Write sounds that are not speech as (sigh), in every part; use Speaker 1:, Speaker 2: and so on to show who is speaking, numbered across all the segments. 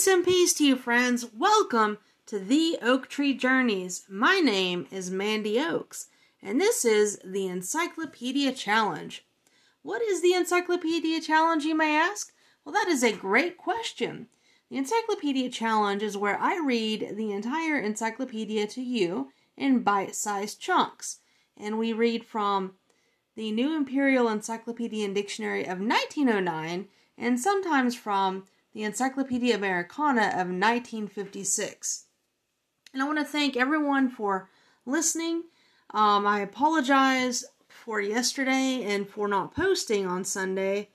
Speaker 1: Grace and peace to you, friends. Welcome to the Oak Tree Journeys. My name is Mandy Oaks, and this is the Encyclopedia Challenge. What is the Encyclopedia Challenge, you may ask? Well, that is a great question. The Encyclopedia Challenge is where I read the entire encyclopedia to you in bite sized chunks, and we read from the New Imperial Encyclopedia and Dictionary of 1909 and sometimes from the Encyclopedia Americana of 1956. And I want to thank everyone for listening. Um, I apologize for yesterday and for not posting on Sunday.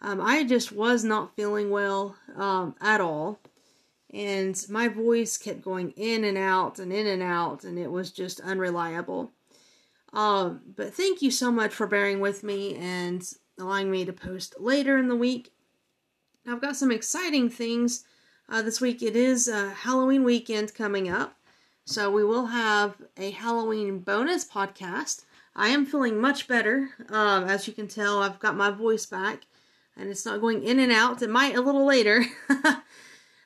Speaker 1: Um, I just was not feeling well um, at all. And my voice kept going in and out and in and out, and it was just unreliable. Um, but thank you so much for bearing with me and allowing me to post later in the week. I've got some exciting things uh, this week. It is a Halloween weekend coming up, so we will have a Halloween bonus podcast. I am feeling much better. Um, as you can tell, I've got my voice back, and it's not going in and out. It might a little later (laughs) uh,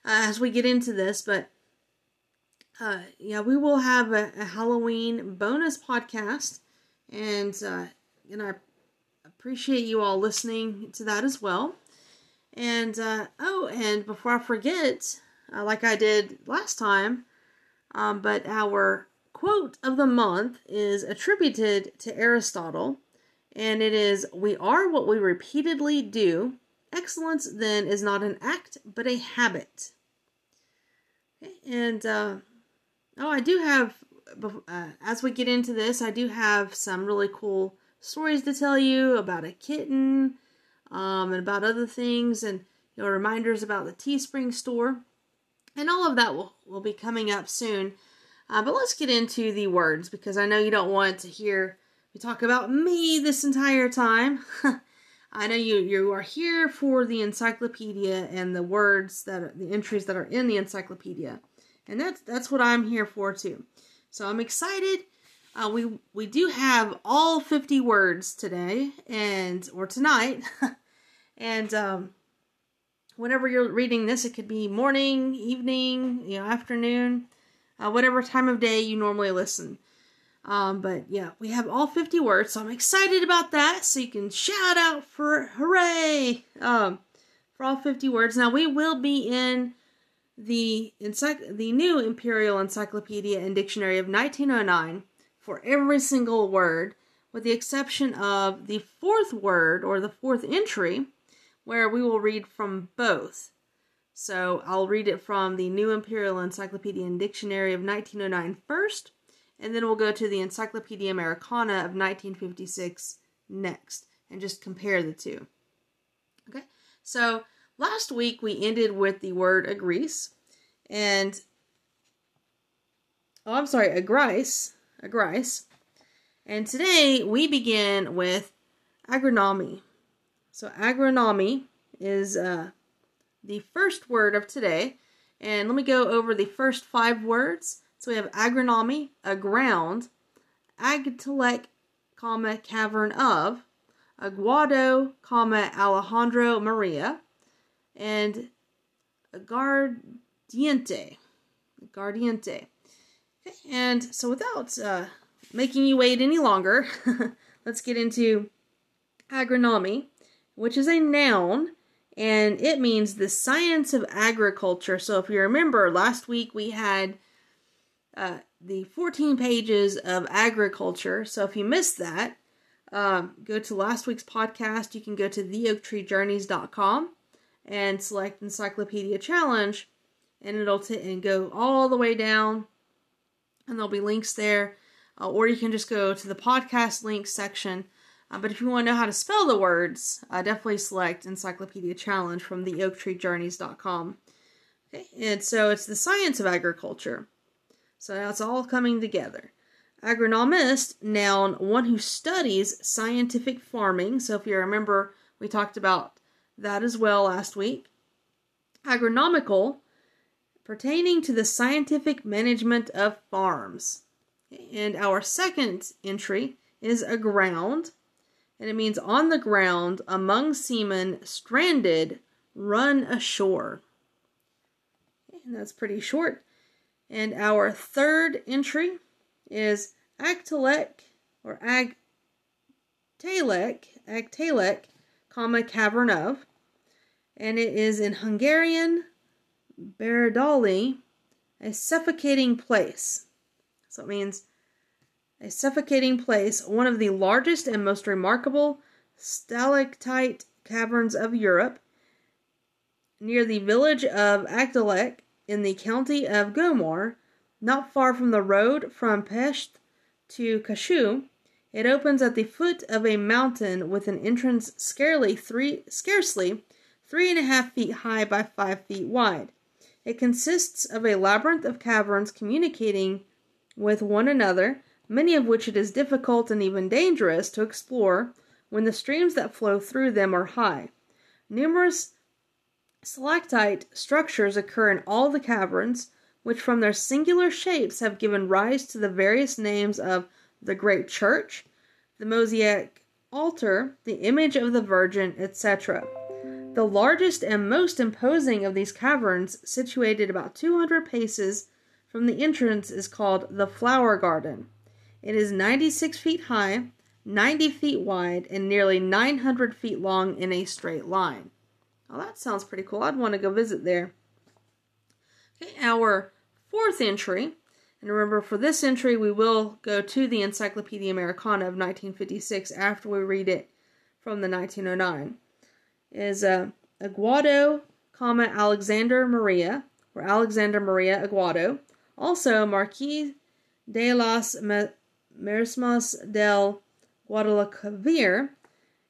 Speaker 1: as we get into this, but uh, yeah, we will have a, a Halloween bonus podcast, and uh, and I appreciate you all listening to that as well. And, uh, oh, and before I forget, uh, like I did last time, um, but our quote of the month is attributed to Aristotle, and it is We are what we repeatedly do. Excellence, then, is not an act, but a habit. Okay, and, uh, oh, I do have, uh, as we get into this, I do have some really cool stories to tell you about a kitten um, and about other things and you know reminders about the Teespring store. And all of that will, will be coming up soon. Uh, but let's get into the words because I know you don't want to hear me talk about me this entire time. (laughs) I know you you are here for the encyclopedia and the words that are, the entries that are in the encyclopedia, and that's that's what I'm here for too. So I'm excited. Uh, we we do have all 50 words today and or tonight, (laughs) And um, whenever you're reading this, it could be morning, evening, you know, afternoon, uh, whatever time of day you normally listen. Um, but yeah, we have all 50 words, so I'm excited about that. So you can shout out for hooray um, for all 50 words. Now we will be in the encycl- the new Imperial Encyclopedia and Dictionary of 1909 for every single word, with the exception of the fourth word or the fourth entry, where we will read from both. So I'll read it from the New Imperial Encyclopedia and Dictionary of 1909 first, and then we'll go to the Encyclopedia Americana of 1956 next, and just compare the two. Okay, so last week we ended with the word agrees, and oh, I'm sorry, agrice, agrice, and today we begin with agronomy. So agronomy is uh, the first word of today. And let me go over the first five words. So we have agronomy, ground, agtelec, comma, cavern of, aguado, comma, Alejandro Maria, and guardiente. Guardiente. And so without uh, making you wait any longer, (laughs) let's get into agronomy which is a noun and it means the science of agriculture. So if you remember, last week we had uh, the 14 pages of agriculture. So if you missed that, um, go to last week's podcast. You can go to theoaktreejourneys.com and select Encyclopedia Challenge, and it'll t- and go all the way down, and there'll be links there. Uh, or you can just go to the podcast links section uh, but if you want to know how to spell the words, uh, definitely select Encyclopedia Challenge from the oaktreejourneys.com. Okay, and so it's the science of agriculture. So now it's all coming together. Agronomist, noun, one who studies scientific farming. So if you remember, we talked about that as well last week. Agronomical, pertaining to the scientific management of farms. And our second entry is aground, and it means on the ground among seamen stranded, run ashore. and that's pretty short. And our third entry is Agtalek or Agtalek, Agtalek, comma Cavern of, and it is in Hungarian Beredali, a suffocating place. So it means a suffocating place, one of the largest and most remarkable stalactite caverns of Europe, near the village of Agdalek in the county of Gomor, not far from the road from Pest to Kashu. It opens at the foot of a mountain with an entrance scarcely three, scarcely three and a half feet high by five feet wide. It consists of a labyrinth of caverns communicating with one another, many of which it is difficult and even dangerous to explore when the streams that flow through them are high. Numerous stalactite structures occur in all the caverns, which from their singular shapes have given rise to the various names of the Great Church, the Mosaic Altar, the Image of the Virgin, etc. The largest and most imposing of these caverns, situated about 200 paces from the entrance, is called the Flower Garden. It is 96 feet high, 90 feet wide, and nearly 900 feet long in a straight line. Oh, that sounds pretty cool. I'd want to go visit there. Okay, our fourth entry, and remember for this entry we will go to the Encyclopedia Americana of 1956 after we read it from the 1909 is uh, Aguado, comma Alexander Maria, or Alexander Maria Aguado. Also, Marquis de las Marismas del Guadalquivir,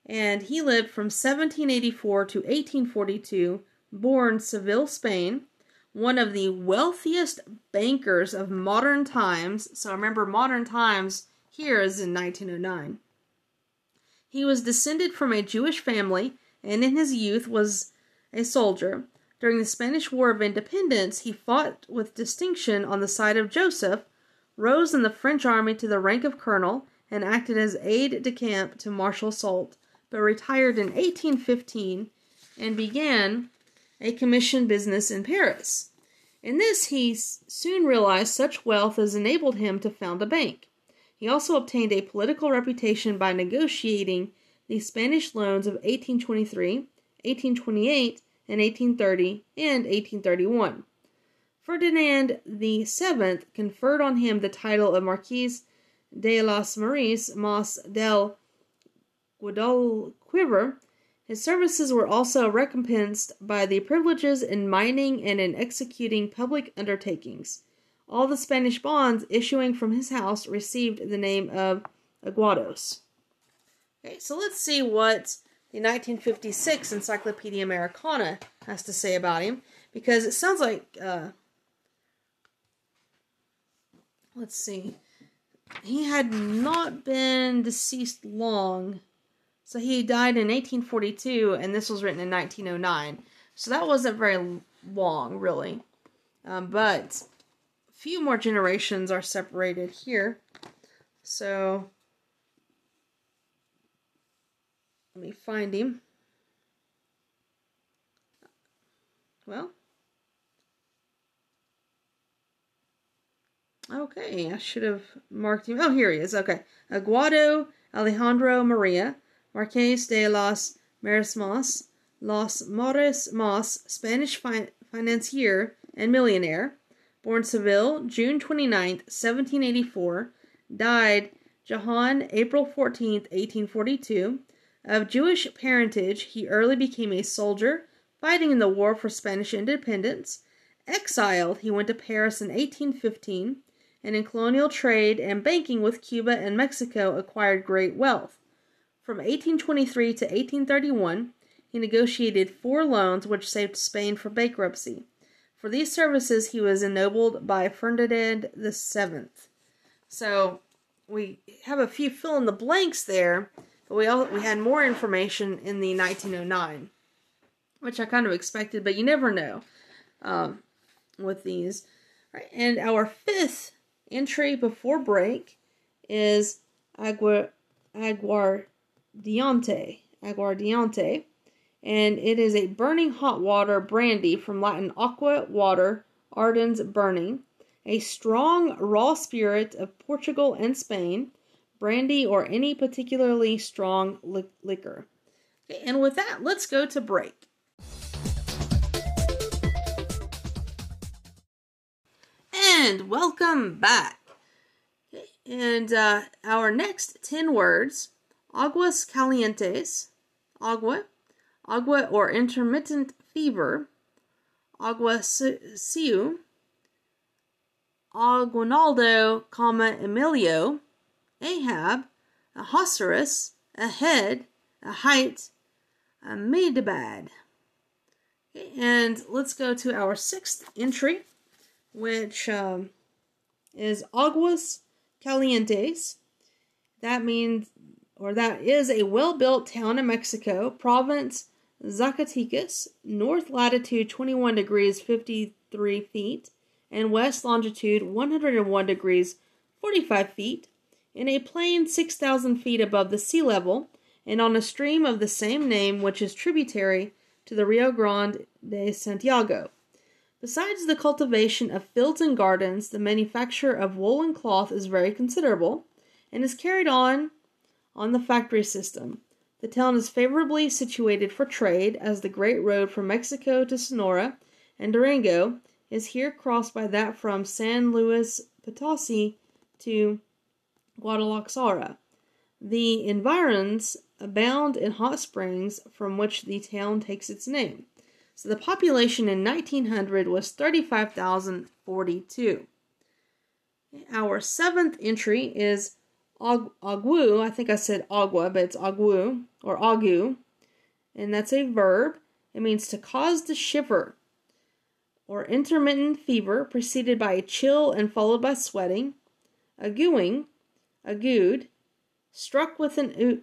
Speaker 1: and he lived from 1784 to 1842, born Seville, Spain, one of the wealthiest bankers of modern times. So remember, modern times here is in 1909. He was descended from a Jewish family and in his youth was a soldier. During the Spanish War of Independence, he fought with distinction on the side of Joseph, rose in the French army to the rank of colonel, and acted as aide de camp to Marshal Soult, but retired in 1815 and began a commission business in Paris. In this, he soon realized such wealth as enabled him to found a bank. He also obtained a political reputation by negotiating the Spanish loans of 1823, 1828, and 1830 and 1831. Ferdinand VII conferred on him the title of Marquis de las Marismas del Guadalquivir. His services were also recompensed by the privileges in mining and in executing public undertakings. All the Spanish bonds issuing from his house received the name of aguados. Okay, so let's see what the 1956 Encyclopedia Americana has to say about him, because it sounds like, uh, let's see, he had not been deceased long. So he died in 1842, and this was written in 1909. So that wasn't very long, really. Um, but a few more generations are separated here. So Let me find him. Well. Okay, I should have marked him. Oh, here he is. Okay. Aguado Alejandro Maria, Marqués de los Marismas, Los Mores Mas, Spanish fi- financier and millionaire. Born Seville, June 29, 1784. Died Jahan, April 14, 1842. Of Jewish parentage, he early became a soldier, fighting in the War for Spanish independence. Exiled, he went to Paris in 1815, and in colonial trade and banking with Cuba and Mexico acquired great wealth. From 1823 to 1831, he negotiated four loans which saved Spain from bankruptcy. For these services, he was ennobled by Ferdinand VII. So we have a few fill in the blanks there but we all we had more information in the 1909, which I kind of expected, but you never know um, with these. Right, and our fifth entry before break is agua, aguardiente, aguardiente, and it is a burning hot water brandy from Latin aqua, water, ardens, burning, a strong raw spirit of Portugal and Spain, brandy or any particularly strong li- liquor. Okay, and with that, let's go to break. And welcome back. And uh, our next 10 words aguas calientes, agua, agua or intermittent fever, agua siu, Aguinaldo, comma, Emilio, Ahab, Ahasuerus, a head, a height, a Medabad. And let's go to our sixth entry, which um, is Aguas Calientes. That means, or that is a well built town in Mexico, province Zacatecas, north latitude 21 degrees 53 feet, and west longitude 101 degrees 45 feet, in a plain 6,000 feet above the sea level, and on a stream of the same name which is tributary to the Rio Grande de Santiago. Besides the cultivation of fields and gardens, the manufacture of woolen cloth is very considerable, and is carried on on the factory system. The town is favorably situated for trade, as the great road from Mexico to Sonora and Durango is here crossed by that from San Luis Potosi to Guadalajara. The environs abound in hot springs from which the town takes its name. So the population in 1900 was 35,042. Our seventh entry is agu. I think I said agua, but it's agu or agu. And that's a verb. It means to cause to shiver or intermittent fever preceded by a chill and followed by sweating, aguing, agued, struck with an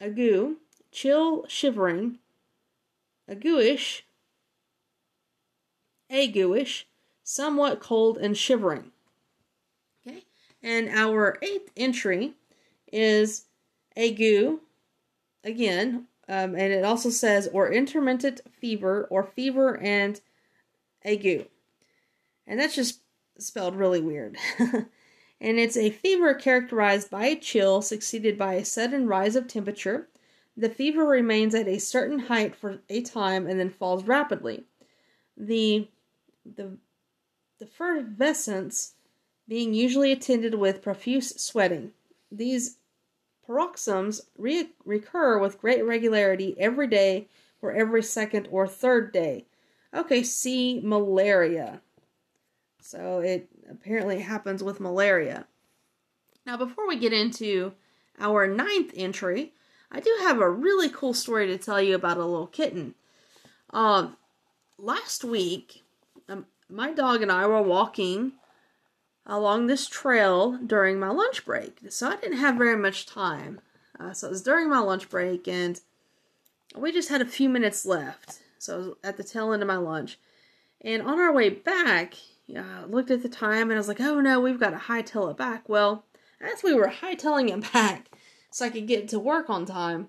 Speaker 1: ague, chill, shivering, aguish, aguish, somewhat cold and shivering. Okay, and our eighth entry is ague, again, um, and it also says or intermittent fever or fever and ague. And that's just spelled really weird. (laughs) and it's a fever characterized by a chill succeeded by a sudden rise of temperature. The fever remains at a certain height for a time and then falls rapidly. The the the effervescence being usually attended with profuse sweating. These paroxysms re- recur with great regularity every day or every second or third day. Okay, see malaria. So it apparently happens with malaria. Now, before we get into our ninth entry, I do have a really cool story to tell you about a little kitten. Um, last week, um, my dog and I were walking along this trail during my lunch break. So I didn't have very much time. Uh, so it was during my lunch break, and we just had a few minutes left. So I was at the tail end of my lunch. And on our way back, I looked at the time and I was like, oh no, we've got to hightail it back. Well, as we were hightailing it (laughs) back so I could get to work on time,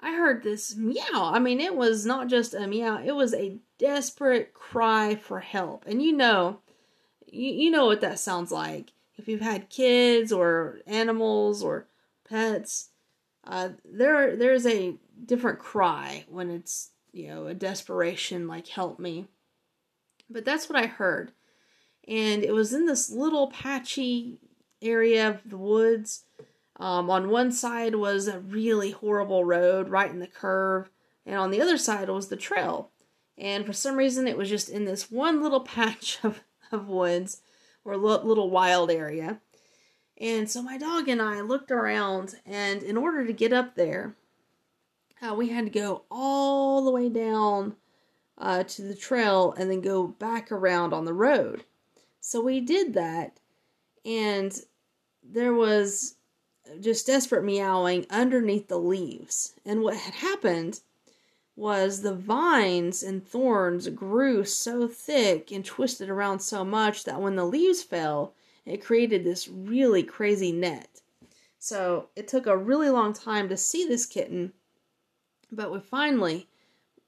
Speaker 1: I heard this meow. I mean, it was not just a meow, it was a desperate cry for help. And you know, you, you know what that sounds like. If you've had kids or animals or pets, uh, there there's a different cry when it's you know, a desperation, like, help me. But that's what I heard. And it was in this little patchy area of the woods. Um, on one side was a really horrible road right in the curve, and on the other side was the trail. And for some reason, it was just in this one little (laughs) patch of, of woods or little wild area. And so my dog and I looked around, and in order to get up there, uh, we had to go all the way down uh, to the trail and then go back around on the road. So we did that, and there was just desperate meowing underneath the leaves. And what had happened was the vines and thorns grew so thick and twisted around so much that when the leaves fell, it created this really crazy net. So it took a really long time to see this kitten but we finally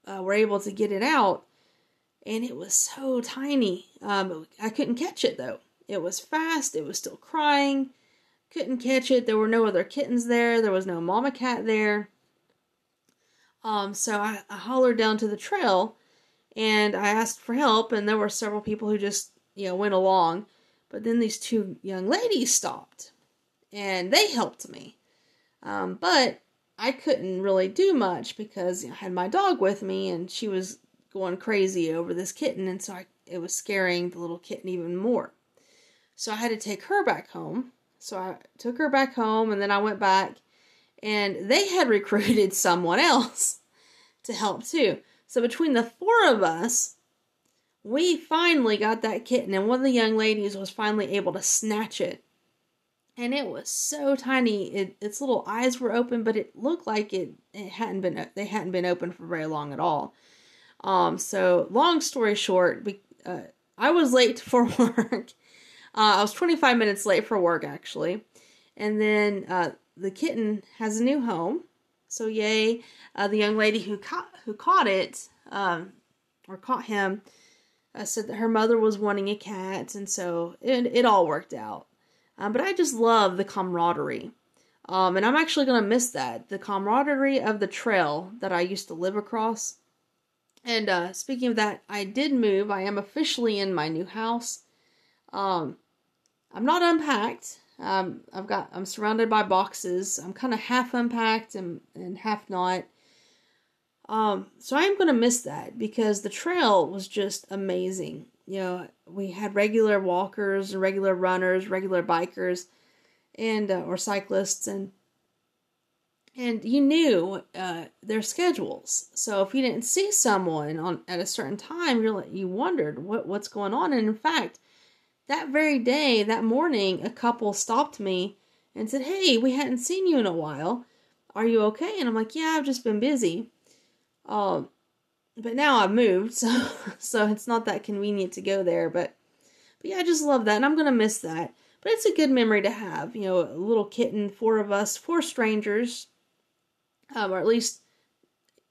Speaker 1: uh, were able to get it out. and it was so tiny. Um, I couldn't catch it though. It was fast. It was still crying. Couldn't catch it. There were no other kittens there. There was no mama cat there. Um, so I, I hollered down to the trail and I asked for help, and there were several people who just, you know, went along. But then these two young ladies stopped and they helped me. Um, but I couldn't really do much because you know, I had my dog with me and she was going crazy over this kitten, and so I, it was scaring the little kitten even more. So I had to take her back home. So I took her back home, and then I went back, and they had (laughs) recruited someone else to help too. So between the four of us, we finally got that kitten, and one of the young ladies was finally able to snatch it. And it was so tiny. It, its little eyes were open, but it looked like it, it hadn't been they hadn't been open for very long at all. Um, so long story short, uh, I was late (laughs) for work. Uh, I was 25 minutes late for work actually, and then uh, the kitten has a new home. So yay! Uh, the young lady who caught who caught it um, or caught him uh, said that her mother was wanting a cat, and so it it all worked out. Um, but I just love the camaraderie. Um, and I'm actually going to miss that. The camaraderie of the trail that I used to live across. And uh, speaking of that, I did move. I am officially in my new house. Um, I'm not unpacked. Um, I've got. I'm surrounded by boxes. I'm kind of half unpacked and and half not. Um, so I am gonna miss that because the trail was just amazing. You know, we had regular walkers, regular runners, regular bikers, and uh, or cyclists, and and you knew uh, their schedules. So if you didn't see someone on at a certain time, you you wondered what what's going on. And in fact, that very day, that morning, a couple stopped me and said, "Hey, we hadn't seen you in a while. Are you okay?" And I'm like, "Yeah, I've just been busy." Um, but now I've moved, (laughs) so so it's not that convenient to go there. But but yeah, I just love that, and I'm gonna miss that. But it's a good memory to have. You know, a little kitten, four of us, four strangers um, or at least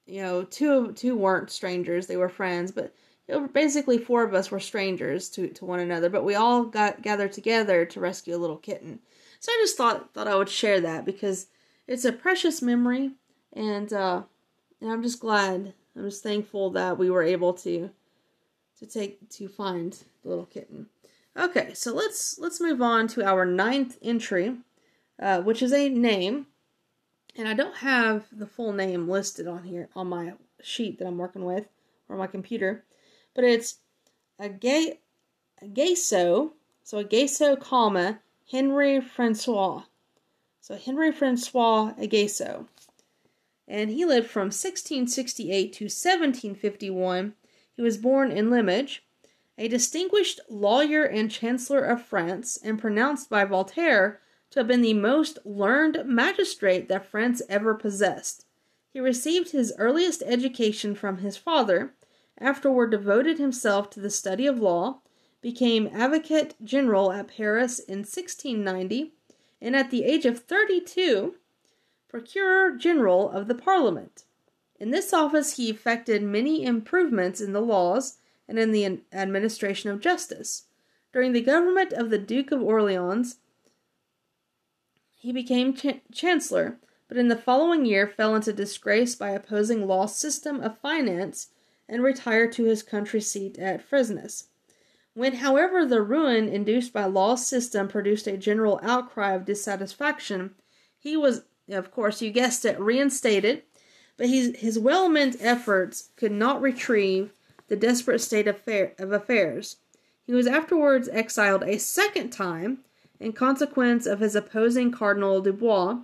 Speaker 1: you know two two weren't strangers; they were friends, but you know, basically four of us were strangers to to one another. But we all got gathered together to rescue a little kitten. So I just thought thought I would share that because it's a precious memory, and uh, and I'm just glad. I'm just thankful that we were able to to take to find the little kitten. Okay, so let's let's move on to our ninth entry, uh, which is a name and I don't have the full name listed on here on my sheet that I'm working with or my computer, but it's a gay a Gayso, so a Gayso, comma Henry Francois. So Henry Francois Agaso. And he lived from 1668 to 1751. He was born in Limoges, a distinguished lawyer and chancellor of France, and pronounced by Voltaire to have been the most learned magistrate that France ever possessed. He received his earliest education from his father, afterward devoted himself to the study of law, became advocate general at Paris in 1690, and at the age of 32, procureur general of the Parliament. In this office, he effected many improvements in the laws and in the administration of justice. During the government of the Duke of Orleans, he became ch- chancellor, but in the following year fell into disgrace by opposing Law's system of finance and retired to his country seat at Fresnes. When, however, the ruin induced by Law's system produced a general outcry of dissatisfaction, he was, of course, you guessed it, reinstated, but his, his well meant efforts could not retrieve the desperate state of, of affairs. He was afterwards exiled a second time in consequence of his opposing Cardinal Dubois,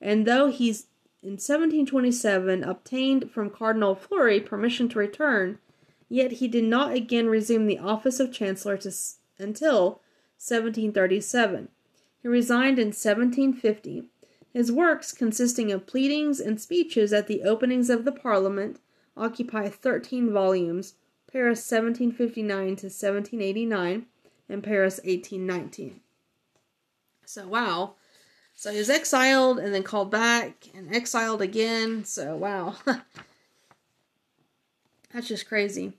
Speaker 1: and though he's in 1727 obtained from Cardinal Fleury permission to return, yet he did not again resume the office of Chancellor to, until 1737. He resigned in 1750. His works, consisting of pleadings and speeches at the openings of the Parliament, occupy 13 volumes, Paris 1759 to 1789, and Paris 1819. So, wow. So he was exiled and then called back and exiled again. So, wow. (laughs) That's just crazy.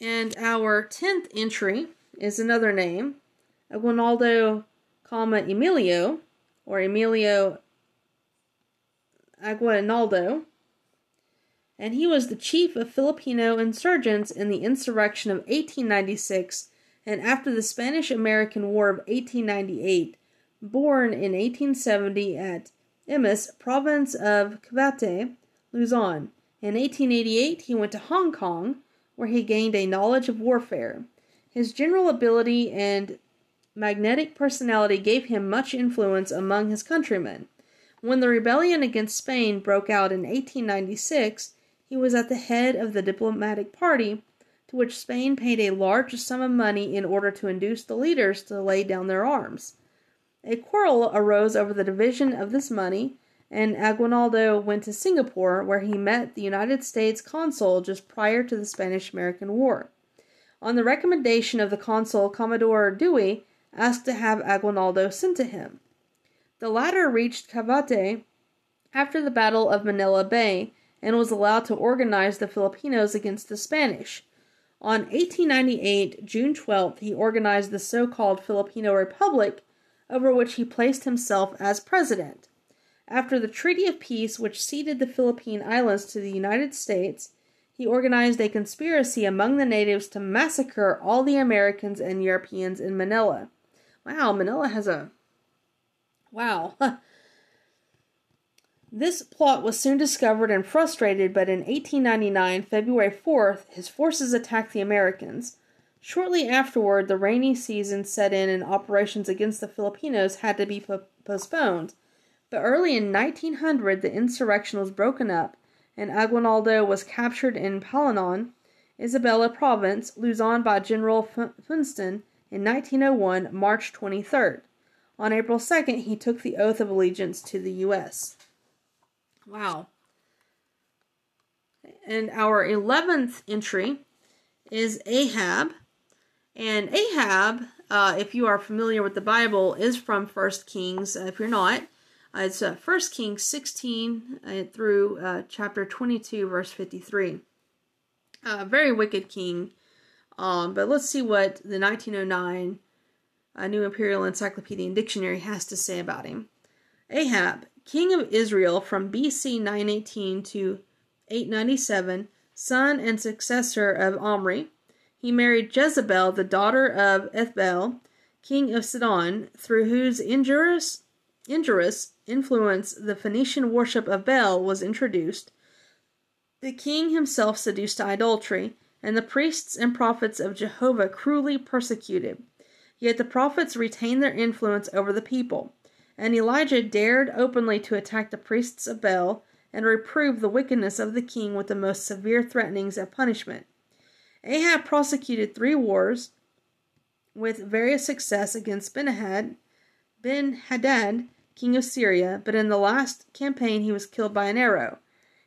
Speaker 1: And our tenth entry is another name, Aguinaldo, comma Emilio, or Emilio Aguinaldo, and he was the chief of Filipino insurgents in the insurrection of 1896 and after the Spanish American War of 1898, born in 1870 at Imus, province of Cavite, Luzon. In 1888, he went to Hong Kong, where he gained a knowledge of warfare. His general ability and magnetic personality gave him much influence among his countrymen. When the rebellion against Spain broke out in 1896, he was at the head of the diplomatic party to which Spain paid a large sum of money in order to induce the leaders to lay down their arms. A quarrel arose over the division of this money, and Aguinaldo went to Singapore, where he met the United States consul just prior to the Spanish American War. On the recommendation of the consul, Commodore Dewey asked to have Aguinaldo sent to him. The latter reached Cavite after the Battle of Manila Bay and was allowed to organize the Filipinos against the Spanish. On 1898, June 12th, he organized the so called Filipino Republic, over which he placed himself as president. After the Treaty of Peace, which ceded the Philippine Islands to the United States, he organized a conspiracy among the natives to massacre all the Americans and Europeans in Manila. Wow, Manila has a. Wow. (laughs) This plot was soon discovered and frustrated, but in 1899, February 4th, his forces attacked the Americans. Shortly afterward, the rainy season set in and operations against the Filipinos had to be po- postponed. But early in 1900, the insurrection was broken up, and Aguinaldo was captured in Palanan, Isabela Province, Luzon by General F- Funston in 1901, March 23rd. On April 2nd, he took the oath of allegiance to the U.S. Wow. And our 11th entry is Ahab. And Ahab, uh, if you are familiar with the Bible, is from First Kings. Uh, if you're not, uh, it's uh, 1 Kings 16 uh, through chapter 22, verse 53. Uh, very wicked king. Um, but let's see what the 1909 uh, New Imperial Encyclopedia and Dictionary has to say about him. Ahab king of Israel from BC 918 to 897, son and successor of Omri. He married Jezebel, the daughter of Ethbaal, king of Sidon, through whose injurious, injurious influence the Phoenician worship of Baal was introduced. The king himself seduced to idolatry, and the priests and prophets of Jehovah cruelly persecuted. Yet the prophets retained their influence over the people. And Elijah dared openly to attack the priests of Baal and reprove the wickedness of the king with the most severe threatenings of punishment. Ahab prosecuted three wars with various success against Ben-Hadad, Ben-Hadad, king of Syria, but in the last campaign he was killed by an arrow.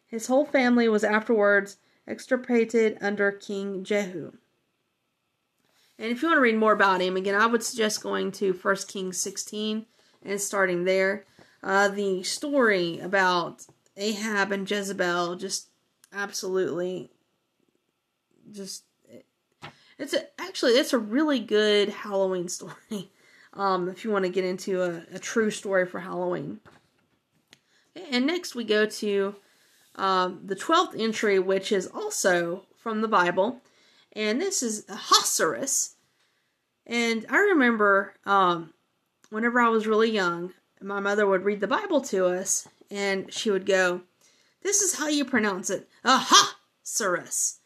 Speaker 1: His whole family was afterwards extirpated under King Jehu. And if you want to read more about him, again, I would suggest going to 1 Kings 16 and starting there. Uh, the story about Ahab and Jezebel just absolutely just it's a, actually it's a really good Halloween story. (laughs) Um, if you want to get into a, a, true story for Halloween. And next we go to um, the twelfth entry, which is also from the Bible, and this is Ahasuerus. And I remember um, whenever I was really young, my mother would read the Bible to us, and she would go, "This is how you pronounce it, aha, Saurus."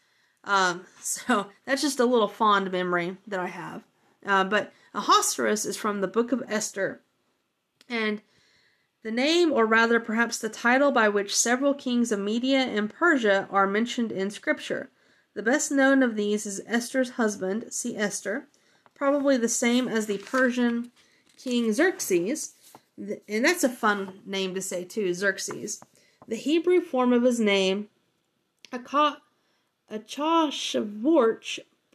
Speaker 1: Um, (laughs) so that's just a little fond memory that I have. Uh, but Ahasuerus is from the Book of Esther, and the name, or rather perhaps the title by which several kings of Media and Persia are mentioned in Scripture. The best known of these is Esther's husband, see Esther, probably the same as the Persian King Xerxes, and that's a fun name to say too, Xerxes. The Hebrew form of his name, Achashvorch,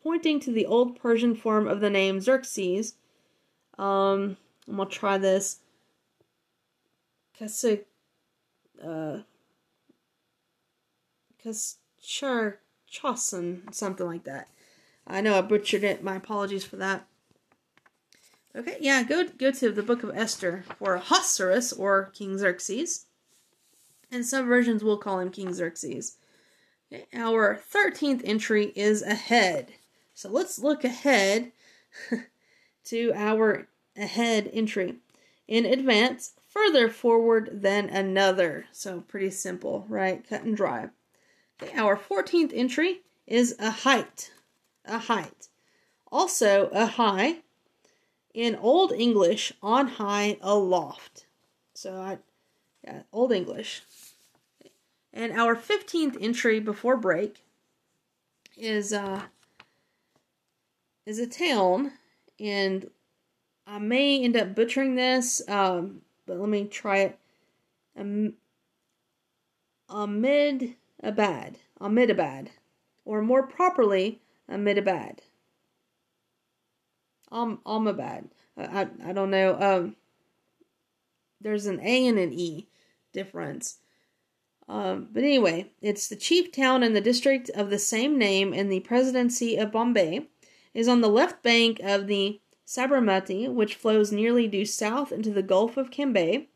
Speaker 1: pointing to the old Persian form of the name Xerxes. Um, I'm gonna try this. Kasik, uh, Kaschar something like that. I know I butchered it. My apologies for that. Okay, yeah, go go to the Book of Esther for Ahasuerus or King Xerxes, and some versions will call him King Xerxes. Okay, our thirteenth entry is ahead. So let's look ahead (laughs) to our ahead entry. In advance, further forward than another. So pretty simple, right? Cut and dry. Okay, our 14th entry is a height. A height. Also, a high. In Old English, on high, aloft. So, I, yeah, Old English. And our 15th entry before break is uh is a town and I may end up butchering this, um, but let me try it. Um, Amid Abad. Amidabad. Or more properly, Amidabad. Um, Amabad. I, I, I don't know. Um, there's an A and an E difference. Um, but anyway, it's the chief town in the district of the same name in the presidency of Bombay. Is on the left bank of the Sabarmati, which flows nearly due south into the Gulf of Cambay,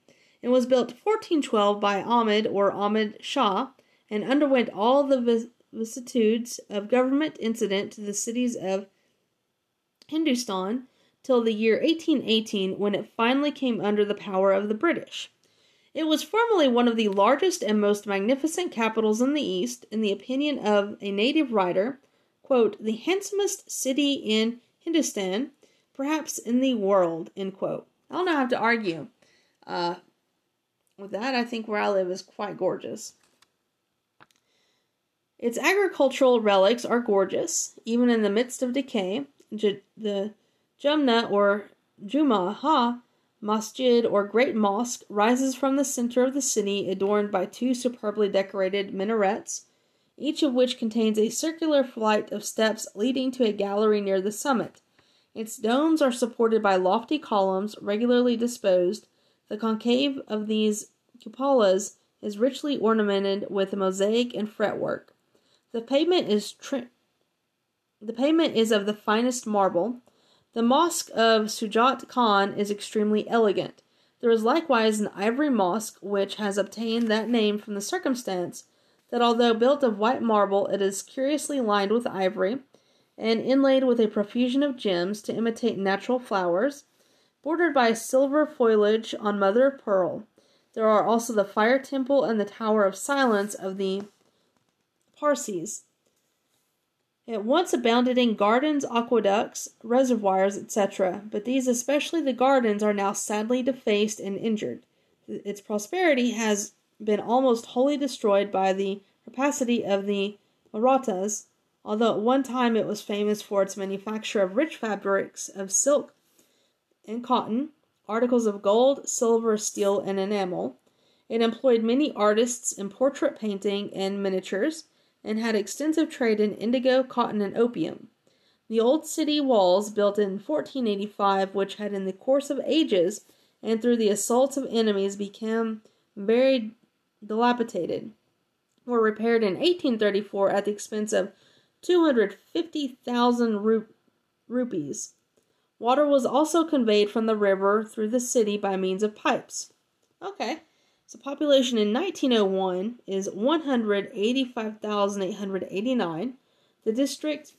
Speaker 1: and was built 1412 by Ahmed or Ahmed Shah, and underwent all the vicissitudes of government incident to the cities of Hindustan till the year 1818 when it finally came under the power of the British. It was formerly one of the largest and most magnificent capitals in the East, in the opinion of a native writer, quote, the handsomest city in Hindustan, perhaps in the world, end quote. I don't have to argue. Uh, with that, I think where I live is quite gorgeous. Its agricultural relics are gorgeous, even in the midst of decay. J- the Jumna or Jumaha Masjid or Great Mosque rises from the center of the city, adorned by two superbly decorated minarets, each of which contains a circular flight of steps leading to a gallery near the summit. Its domes are supported by lofty columns, regularly disposed. The concave of these cupolas is richly ornamented with mosaic and fretwork. The pavement is tri- the pavement is of the finest marble. The mosque of Sujat Khan is extremely elegant. There is likewise an ivory mosque which has obtained that name from the circumstance that although built of white marble, it is curiously lined with ivory and inlaid with a profusion of gems to imitate natural flowers, bordered by silver foliage on mother of pearl. There are also the fire temple and the tower of silence of the Parsis. It once abounded in gardens, aqueducts, reservoirs, etc., but these, especially the gardens, are now sadly defaced and injured. Its prosperity has been almost wholly destroyed by the rapacity of the Marathas, although at one time it was famous for its manufacture of rich fabrics of silk and cotton, articles of gold, silver, steel, and enamel. It employed many artists in portrait painting and miniatures, and had extensive trade in indigo, cotton, and opium. The old city walls, built in 1485, which had in the course of ages and through the assaults of enemies become very dilapidated, were repaired in 1834 at the expense of 250,000 rupees. Water was also conveyed from the river through the city by means of pipes. Okay, so population in 1901 is 185,889. The district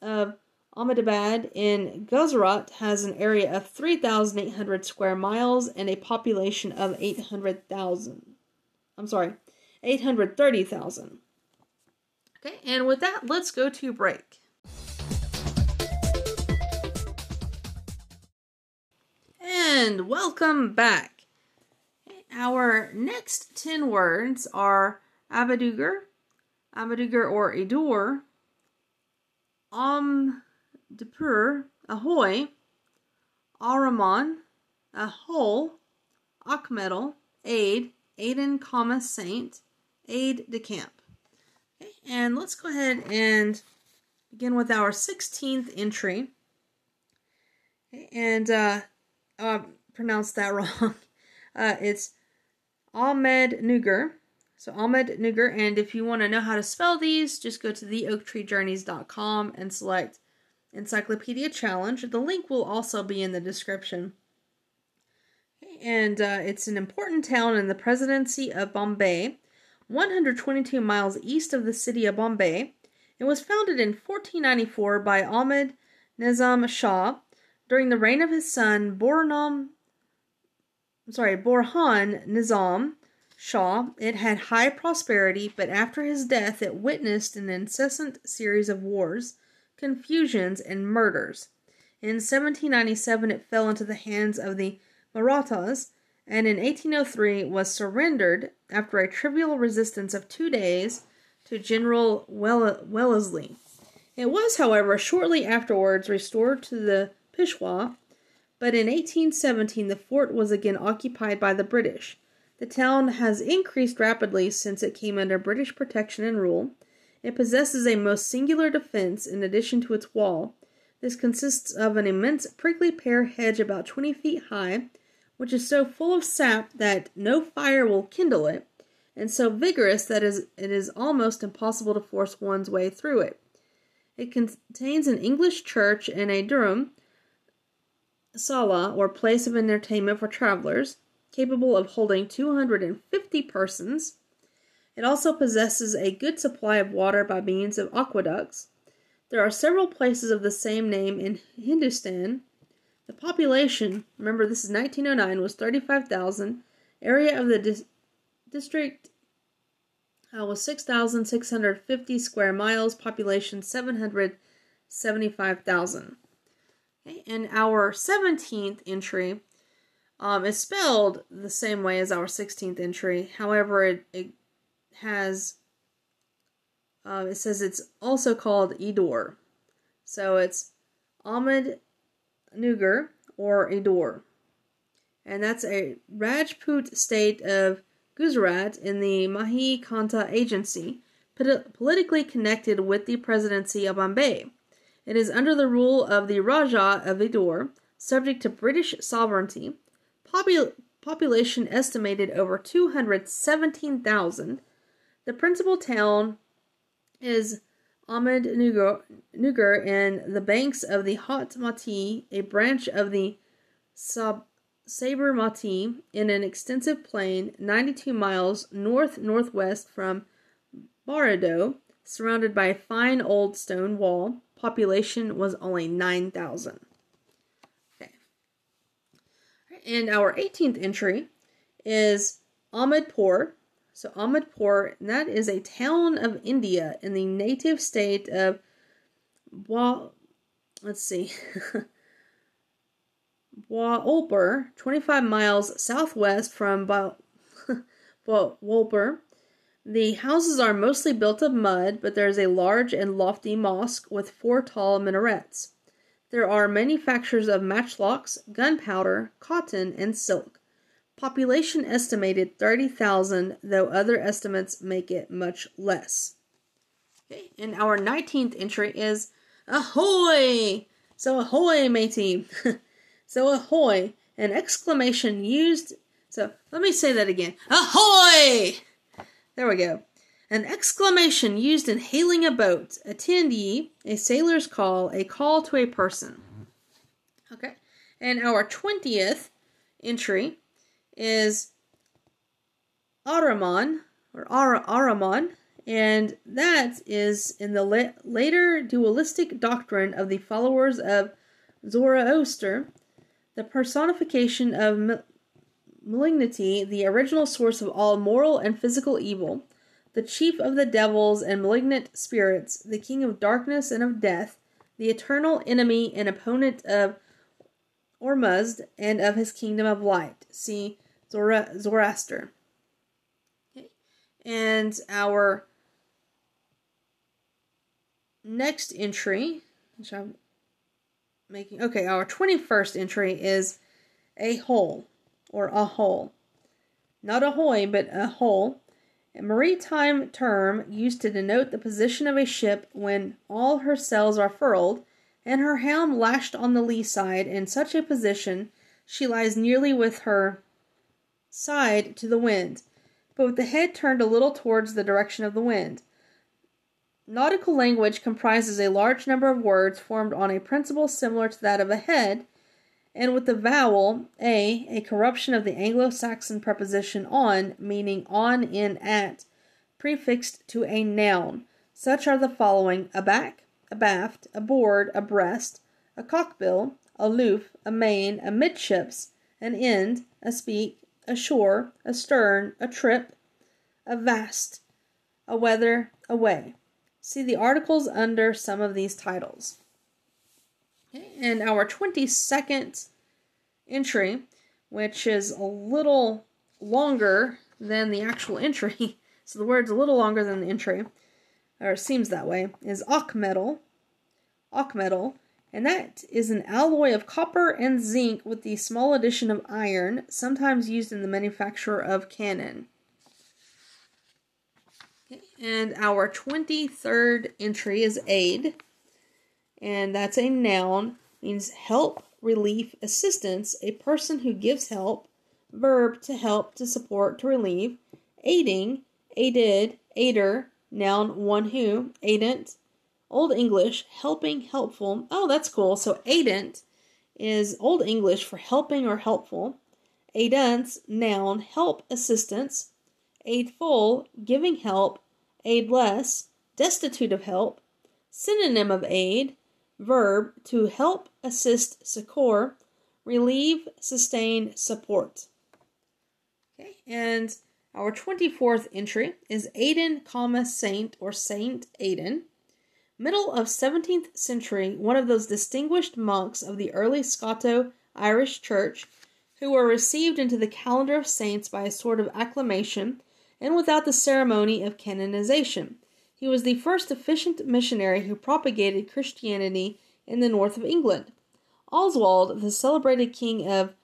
Speaker 1: of Ahmedabad in Gujarat has an area of 3,800 square miles and a population of 800,000. I'm sorry, 830,000. Okay, and with that, let's go to break. And welcome back. Our next 10 words are Abaduger, Abaduger or Edur, Om Depur, Ahoy, Ahriman, a hole, Achmetal, aid, Aidan, comma, saint, aide de camp. And let's go ahead and begin with our 16th entry. And uh, uh, pronounced that (laughs) wrong. Uh, it's Ahmed Nuger. So Ahmed Nuger, and if you want to know how to spell these, just go to theoaktreejourneys.com and select Encyclopedia Challenge. The link will also be in the description. And uh, it's an important town in the presidency of Bombay, 122 miles east of the city of Bombay. It was founded in 1494 by Ahmed Nizam Shah during the reign of his son Bornam, sorry, Borhan Nizam Shah. It had high prosperity, but after his death, it witnessed an incessant series of wars, confusions, and murders. In 1797, it fell into the hands of the Marathas, and in 1803 was surrendered after a trivial resistance of two days to General Wellesley. It was, however, shortly afterwards restored to the Peshwa, but in 1817 the fort was again occupied by the British. The town has increased rapidly since it came under British protection and rule. It possesses a most singular defense in addition to its wall. This consists of an immense prickly pear hedge about 20 feet high, which is so full of sap that no fire will kindle it, and so vigorous that it is almost impossible to force one's way through it. It contains an English church and a Durham sala, or place of entertainment for travelers capable of holding 250 persons. It also possesses a good supply of water by means of aqueducts. There are several places of the same name in Hindustan. The population, remember this is 1909, was 35,000. Area of the dis- district uh, was 6,650 square miles. Population 775,000. Okay, and our 17th entry um, is spelled the same way as our 16th entry. However, it, it has, uh, it says it's also called Idor. So it's Ahmed Nugar or Idor. And that's a Rajput state of Gujarat in the Mahi Kanta Agency, politically connected with the presidency of Bombay. It is under the rule of the Rajah of Idor, subject to British sovereignty, Popul- population estimated over 217,000. The principal town is Ahmed Nugar in the banks of the Hot Mati, a branch of the Sab- Sabarmati, in an extensive plain 92 miles north northwest from Baroda, surrounded by a fine old stone wall. Population was only 9,000. Okay. And our 18th entry is Ahmedpur. So Ahmedpur, that is a town of India in the native state of Wa. Let's see. (laughs) Wolper, 25 miles southwest from (laughs) Wolper. The houses are mostly built of mud, but there is a large and lofty mosque with four tall minarets. There are manufacturers of matchlocks, gunpowder, cotton, and silk. Population estimated 30,000, though other estimates make it much less. Okay, and our 19th entry is Ahoy! So, ahoy, matey! (laughs) so, ahoy! An exclamation used. So, let me say that again. Ahoy! There we go. An exclamation used in hailing a boat. Attend ye, a sailor's call, a call to a person. Okay. And our 20th entry is Ahriman, or Ar- Ahriman, and that is in the la- later dualistic doctrine of the followers of Zoroaster, the personification of malignity, the original source of all moral and physical evil the chief of the devils and malignant spirits, the king of darkness and of death, the eternal enemy and opponent of Ormuzd and of his kingdom of light. See Zoroaster. Okay. And our next entry, which I'm making, okay, our 21st entry is a hole or a hole. Not a hoy, but a hole a maritime term used to denote the position of a ship when all her sails are furled and her helm lashed on the lee side in such a position she lies nearly with her side to the wind, but with the head turned a little towards the direction of the wind. nautical language comprises a large number of words formed on a principle similar to that of a head, and with the vowel a, a corruption of the Anglo Saxon preposition on, meaning on, in, at, prefixed to a noun. Such are the following aback, abaft, aboard, abreast, a cockbill, aloof, amain, amidships, an end, a aspeak, ashore, astern, a trip, a vast, a weather, away. See the articles under some of these titles. And our 22nd entry, which is a little longer than the actual entry, (laughs) so the word's a little longer than the entry, or seems that way, is Ock metal. And that is an alloy of copper and zinc with the small addition of iron, sometimes used in the manufacture of cannon. Okay, and our 23rd entry is aid, and that's a noun, means help, relief, assistance, a person who gives help, verb to help, to support, to relieve, aiding, aided, aider, noun one who, aidant, Old English, helping, helpful. Oh, that's cool. So aidant is Old English for helping or helpful. Aidance, noun, help, assistance. Aidful, giving help. Aidless, destitute of help. Synonym of aid, verb, to help, assist, succor. Relieve, sustain, support. Okay, and our 24th entry is Aidan, comma, Saint or Saint Aidan. Middle of 17th century, one of those distinguished monks of the early Scoto Irish Church who were received into the calendar of saints by a sort of acclamation and without the ceremony of canonization. He was the first efficient missionary who propagated Christianity in the north of England. Oswald, the celebrated king of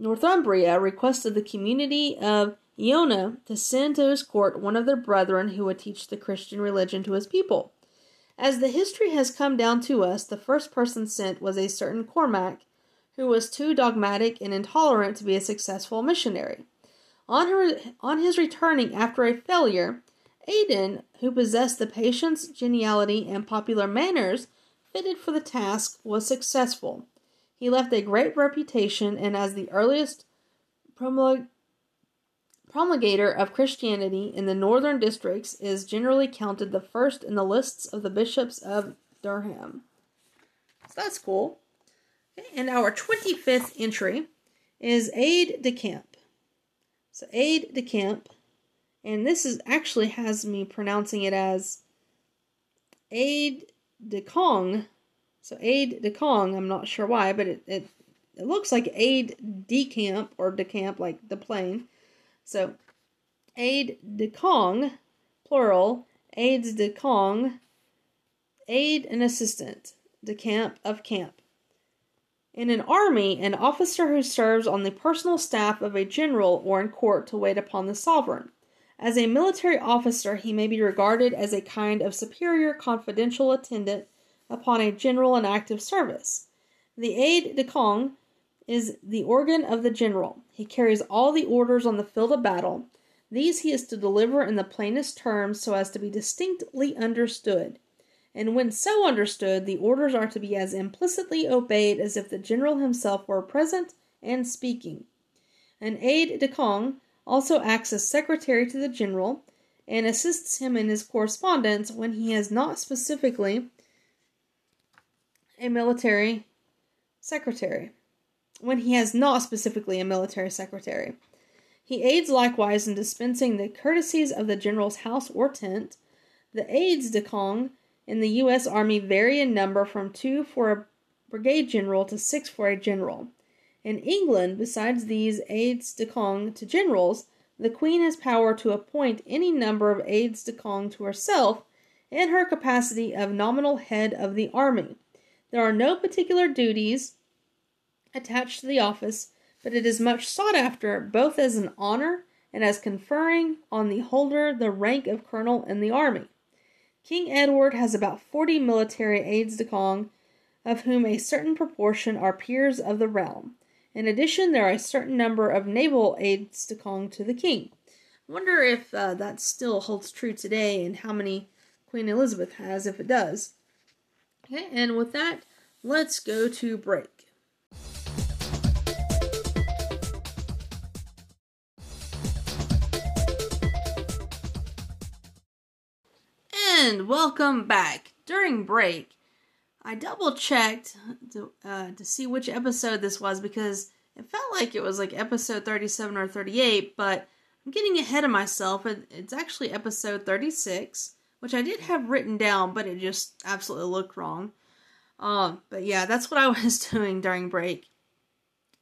Speaker 1: Northumbria, requested the community of Iona to send to his court one of their brethren who would teach the Christian religion to his people. As the history has come down to us, the first person sent was a certain Cormac, who was too dogmatic and intolerant to be a successful missionary. On, her, on his returning after a failure, Aidan, who possessed the patience, geniality, and popular manners fitted for the task, was successful. He left a great reputation, and as the earliest promulg- promulgator of Christianity in the northern districts is generally counted the first in the lists of the bishops of Durham. So that's cool. And our 25th entry is Aide de Camp. So Aide de Camp, and this is actually has me pronouncing it as Aide de Kong. So Aide de Kong, I'm not sure why, but it, it, it looks like Aide de Camp or de Camp, like the plane. So, aide de camp, plural, aides de camp, aide and assistant, de camp of camp. In an army, an officer who serves on the personal staff of a general or in court to wait upon the sovereign. As a military officer, he may be regarded as a kind of superior confidential attendant upon a general in active service. The aide de camp is the organ of the general. He carries all the orders on the field of battle. These he is to deliver in the plainest terms so as to be distinctly understood. And when so understood, the orders are to be as implicitly obeyed as if the general himself were present and speaking. An aide de camp also acts as secretary to the general and assists him in his correspondence when he has not specifically a military secretary when he has not specifically a military secretary. He aids likewise in dispensing the courtesies of the general's house or tent. The aides de camp in the U.S. Army vary in number from two for a brigade general to six for a general. In England, besides these aides de camp to generals, the Queen has power to appoint any number of aides de camp to herself in her capacity of nominal head of the army. There are no particular duties attached to the office, but it is much sought after both as an honor and as conferring on the holder the rank of colonel in the army. King Edward has about forty military aides de camp, of whom a certain proportion are peers of the realm. In addition, there are a certain number of naval aides de camp to the king. I wonder if uh, that still holds true today and how many Queen Elizabeth has if it does. Okay, and with that, let's go to break. And welcome back. During break, I double checked to, uh, to see which episode this was because it felt like it was like episode 37 or 38, but I'm getting ahead of myself. It's actually episode 36, which I did have written down, but it just absolutely looked wrong. Um, but yeah, that's what I (laughs) was doing during break.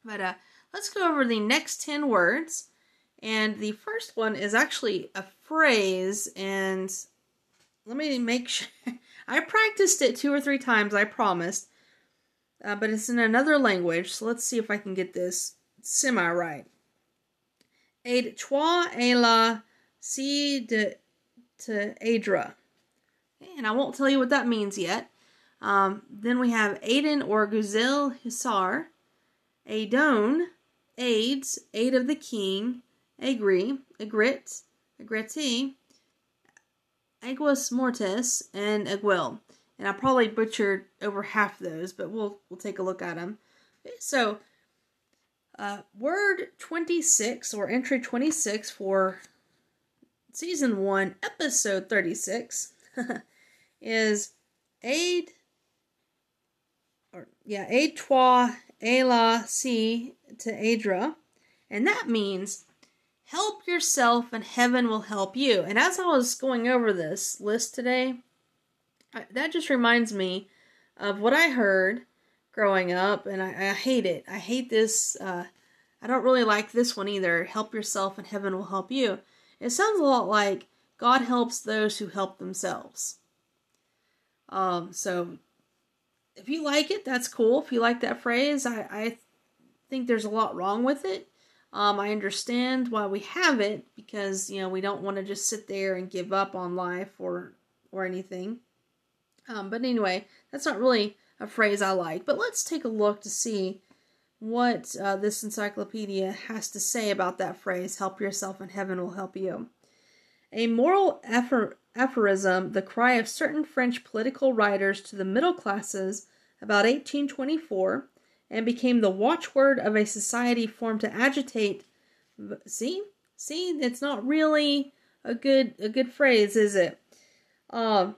Speaker 1: But uh, let's go over the next 10 words. And the first one is actually a phrase, and let me make sure. (laughs) I practiced it two or three times, I promised. Uh, but it's in another language, so let's see if I can get this semi right. Aid toi et la si de to Adra. And I won't tell you what that means yet. Um, then we have Aden or Guzel Hisar, Adon, AIDS, Aid of the King, Agri, Agrit, Agreti, Aguas Mortis, and Aguil. And I probably butchered over half those, but we'll we'll take a look at them. So, uh, word 26 or entry 26 for season 1, episode 36 (laughs) is aid or yeah, aid toi la si to Adra, and that means help yourself and heaven will help you. And as I was going over this list today, that just reminds me of what I heard growing up, and I, I hate it. I hate this. Uh, I don't really like this one either. Help yourself, and heaven will help you. It sounds a lot like God helps those who help themselves. Um, so if you like it, that's cool. If you like that phrase, I, I think there's a lot wrong with it. Um, I understand why we have it because you know we don't want to just sit there and give up on life or or anything. Um, but anyway, that's not really a phrase I like. But let's take a look to see what uh, this encyclopedia has to say about that phrase help yourself and heaven will help you. A moral effort aphorism, the cry of certain French political writers to the middle classes about 1824, and became the watchword of a society formed to agitate. See, see, it's not really a good a good phrase, is it? Um,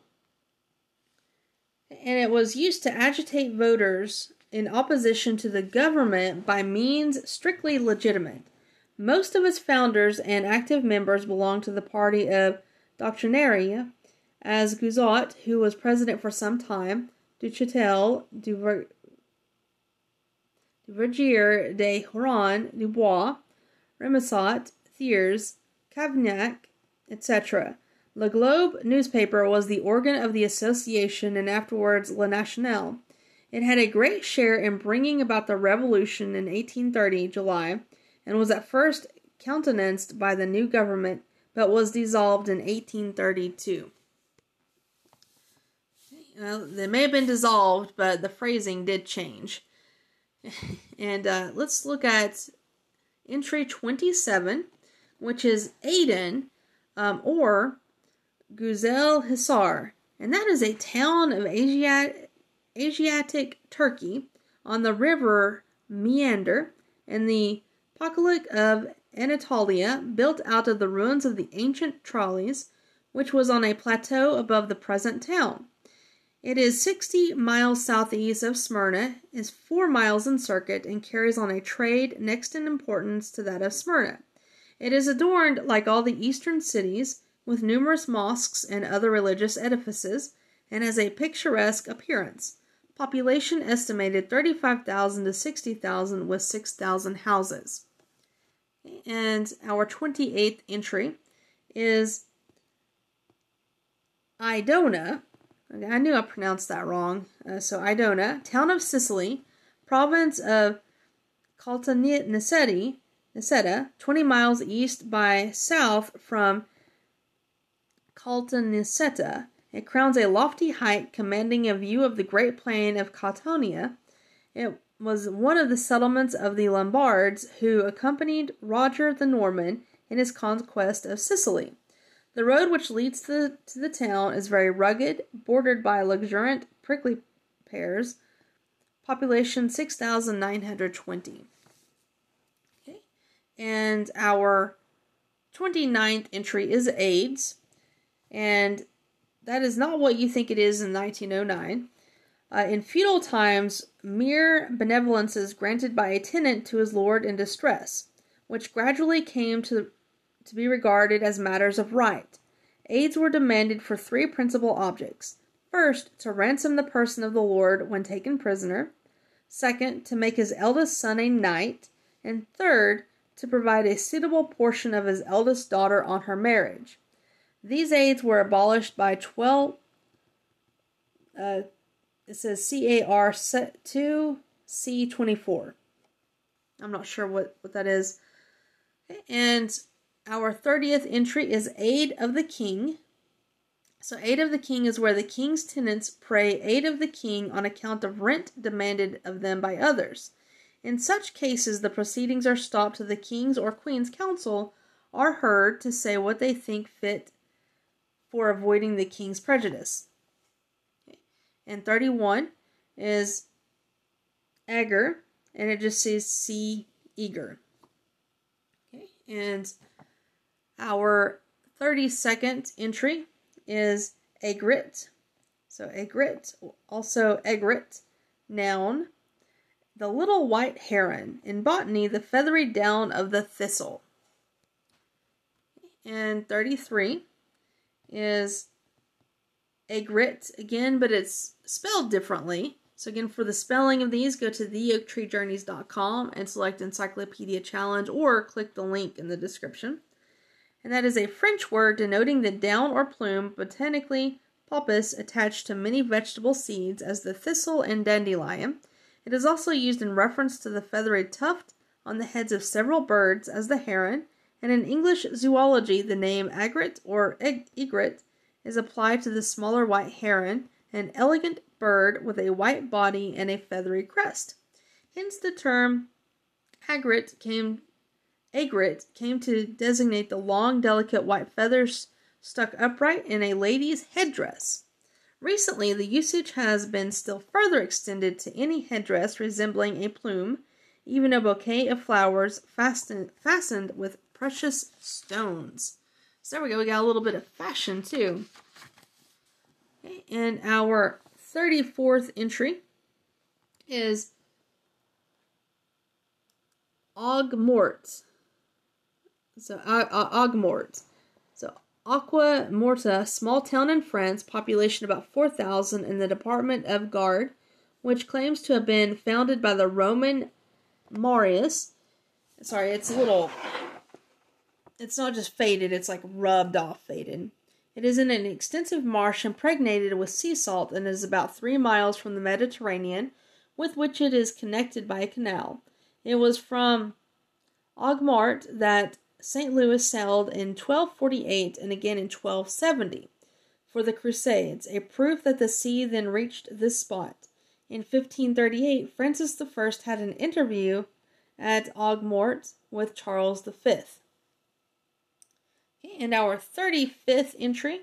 Speaker 1: and it was used to agitate voters in opposition to the government by means strictly legitimate. Most of its founders and active members belonged to the party of Doctrinaire, as Guizot, who was president for some time, Duchatel, Duver, Duvergier de Hauranne, Dubois, Remusat, Thiers, Cavaignac, etc. Le Globe newspaper was the organ of the association and afterwards Le National. It had a great share in bringing about the revolution in 1830 July and was at first countenanced by the new government but was dissolved in 1832. Well, they may have been dissolved, but the phrasing did change. And uh, let's look at entry 27, which is Aden, um, or Guzel Hisar, and that is a town of Asiat- Asiatic Turkey on the river Meander in the Paleolithic of Anatolia, built out of the ruins of the ancient Tralles, which was on a plateau above the present town. It is 60 miles southeast of Smyrna, is 4 miles in circuit, and carries on a trade next in importance to that of Smyrna. It is adorned, like all the eastern cities, with numerous mosques and other religious edifices, and has a picturesque appearance. Population estimated 35,000 to 60,000 with 6,000 houses. And our 28th entry is Idona. I knew I pronounced that wrong. Uh, so, Idona, town of Sicily, province of Caltanissetta, Niceta, 20 miles east by south from Caltanissetta. It crowns a lofty height commanding a view of the great plain of Catania. It was one of the settlements of the Lombards who accompanied Roger the Norman in his conquest of Sicily. The road which leads to the, to the town is very rugged, bordered by luxuriant prickly pears. Population 6,920. Okay. And our 29th entry is AIDS. And that is not what you think it is in 1909. Uh, in feudal times, mere benevolences granted by a tenant to his lord in distress, which gradually came to, to be regarded as matters of right. Aids were demanded for three principal objects. First, to ransom the person of the lord when taken prisoner. Second, to make his eldest son a knight. And third, to provide a suitable portion of his eldest daughter on her marriage. These aids were abolished by 12. Uh, it says CAR 2 C24. I'm not sure what, what that is. And our 30th entry is Aid of the King. So, aid of the king is where the king's tenants pray aid of the king on account of rent demanded of them by others. In such cases, the proceedings are stopped to the king's or queen's council are heard to say what they think fit for avoiding the king's prejudice and 31 is Eger, and it just says C eager. Okay, and our 32nd entry is egret. So egret, also egret, noun. The little white heron. In botany, the feathery down of the thistle. And 33 is egret again, but it's spelled differently. So again, for the spelling of these, go to theoaktreejourneys.com and select Encyclopedia Challenge or click the link in the description. And that is a French word denoting the down or plume, botanically pappus, attached to many vegetable seeds as the thistle and dandelion. It is also used in reference to the feathery tuft on the heads of several birds as the heron, and in English zoology the name agret or egret is applied to the smaller white heron, an elegant bird with a white body and a feathery crest. Hence the term agret came agret came to designate the long, delicate white feathers stuck upright in a lady's headdress. Recently, the usage has been still further extended to any headdress resembling a plume, even a bouquet of flowers fastened, fastened with precious stones. So there we go. We got a little bit of fashion too. Okay, and our 34th entry is Augmort. So uh, Augmort. So Aqua Morta, small town in France, population about 4,000 in the department of Gard, which claims to have been founded by the Roman Marius. Sorry, it's a little it's not just faded, it's like rubbed off faded. It is in an extensive marsh impregnated with sea salt and is about three miles from the Mediterranean, with which it is connected by a canal. It was from Augmart that St. Louis sailed in 1248 and again in 1270 for the Crusades, a proof that the sea then reached this spot. In 1538, Francis I had an interview at Augmort with Charles V. Okay, and our 35th entry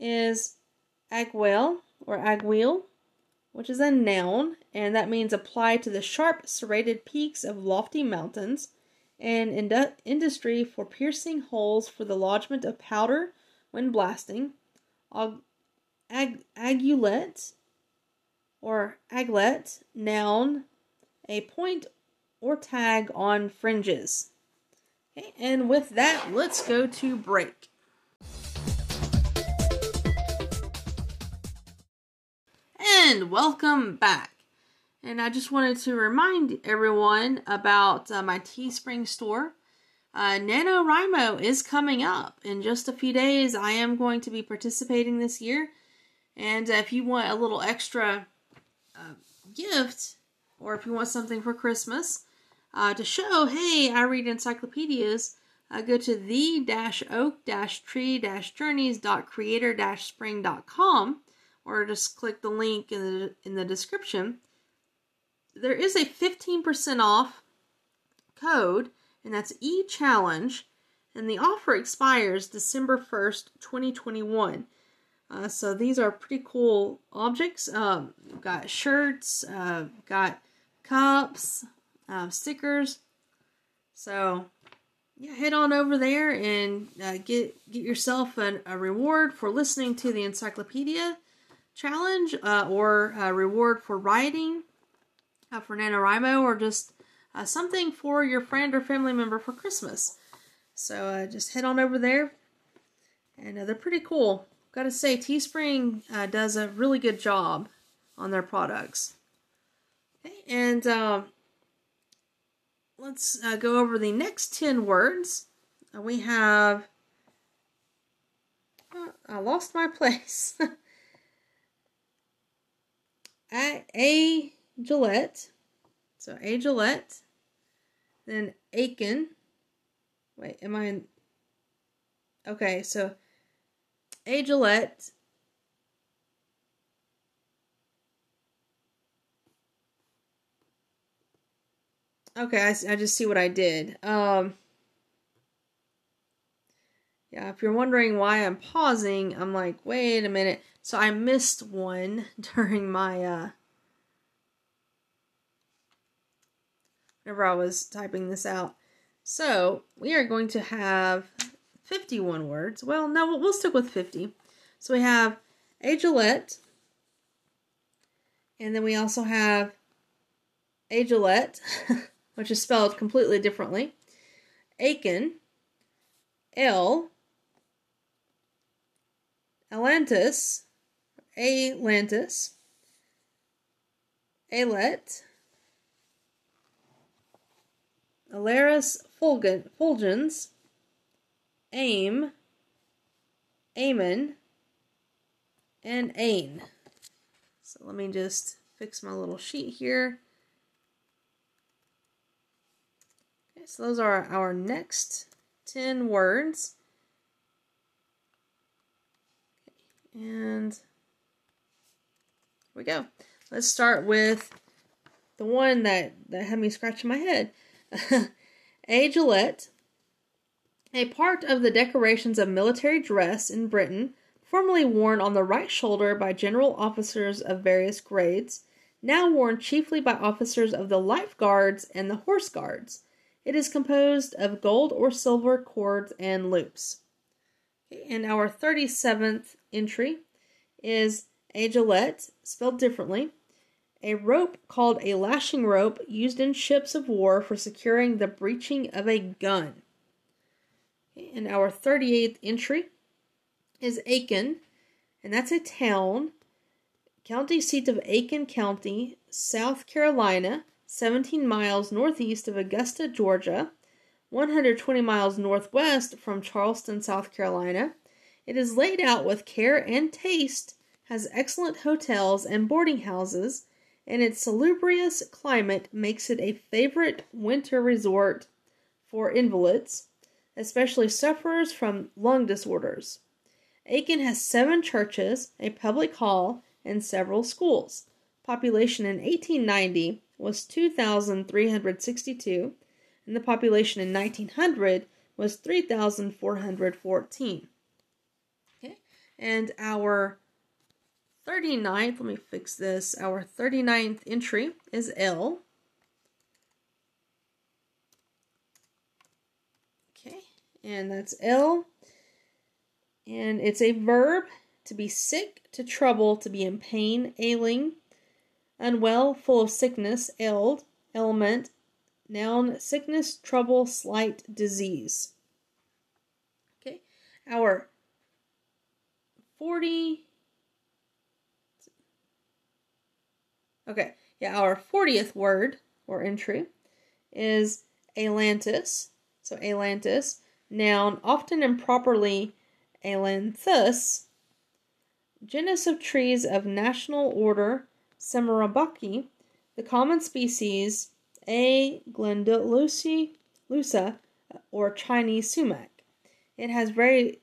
Speaker 1: is aguel or aguil, which is a noun, and that means apply to the sharp serrated peaks of lofty mountains, indu- industry for piercing holes for the lodgment of powder when blasting. Ag- ag- agulet or aglet, noun, a point or tag on fringes. Okay, and with that, let's go to break. And welcome back. And I just wanted to remind everyone about uh, my TeeSpring store. Uh, NaNoWriMo is coming up in just a few days. I am going to be participating this year. And uh, if you want a little extra uh, gift, or if you want something for Christmas, uh, to show, hey, I read encyclopedias, uh, go to the-oak-tree-journeys.creator-spring.com or just click the link in the, in the description. There is a 15% off code, and that's e-challenge. and the offer expires December 1st, 2021. Uh, so these are pretty cool objects. Um, got shirts, uh, got cups, uh, stickers. So yeah, head on over there and uh, get get yourself an, a reward for listening to the encyclopedia challenge, uh, or a reward for writing uh, for NaNoWriMo, or just uh, something for your friend or family member for Christmas. So uh, just head on over there, and uh, they're pretty cool. Gotta say, TeeSpring does a really good job on their products. Okay, and um, let's uh, go over the next 10 words. Uh, we have. Uh, I lost my (laughs) place. a, a Gillette. So a Gillette. Then Aiken. Wait, am I in. Okay, so a Gillette. Okay, I, I just see what I did. Um, yeah, if you're wondering why I'm pausing, I'm like, wait a minute. So I missed one (laughs) during my, uh, whenever I was typing this out. So we are going to have 51 words. Well, no, we'll, stick with 50. So we have a Gillette, and then we also have a Gillette. (laughs) which is spelled completely differently. Aiken, L, Atlantis, Atlantis, Alet, Ailurus fulgens, Aim, Amen, and Ain. So let me just fix my little sheet here. Okay, so those are our next 10 words. Okay, and here we go. Let's start with the one that, that had me scratching my head. (laughs) a Gillette, a part of the decorations of military dress in Britain, formerly worn on the right shoulder by general officers of various grades, now worn chiefly by officers of the Life Guards and the Horse Guards. It is composed of gold or silver cords and loops. And our 37th entry is a gillette, spelled differently, a rope called a lashing rope used in ships of war for securing the breeching of a gun. And our 38th entry is Aiken, and that's a town, county seat of Aiken County, South Carolina 17 miles northeast of Augusta, Georgia, 120 miles northwest from Charleston, South Carolina. It is laid out with care and taste, has excellent hotels and boarding houses, and its salubrious climate makes it a favorite winter resort for invalids, especially sufferers from lung disorders. Aiken has seven churches, a public hall, and several schools. Population in 1890 was 2,362, and the population in 1900 was 3,414. Okay, and our 39th, let me fix this, our 39th entry is L. Okay, and that's L. And it's a verb to be sick, to trouble, to be in pain, ailing, unwell, full of sickness, ailed, ailment, noun, sickness, trouble, slight, disease. Okay, our 40. Okay, yeah, our 40th word or entry is Atlantis. So, Atlantis, noun, often improperly Ailanthus, genus of trees of national order Simarubaceae, the common species A. glandulosa or Chinese sumac. It has very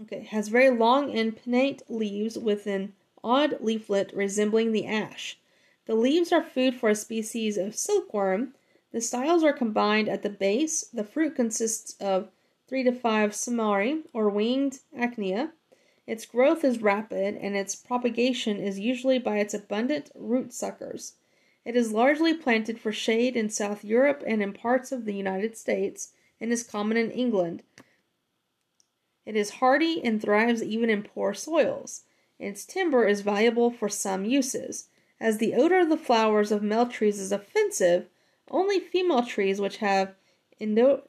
Speaker 1: okay, has very long and pinnate leaves with an odd leaflet resembling the ash. The leaves are food for a species of silkworm. The styles are combined at the base. The fruit consists of three to five samari, or winged achnea. Its growth is rapid, and its propagation is usually by its abundant root suckers. It is largely planted for shade in South Europe and in parts of the United States, and is common in England. It is hardy and thrives even in poor soils. Its timber is valuable for some uses. As the odor of the flowers of male trees is offensive, only female trees which have indo-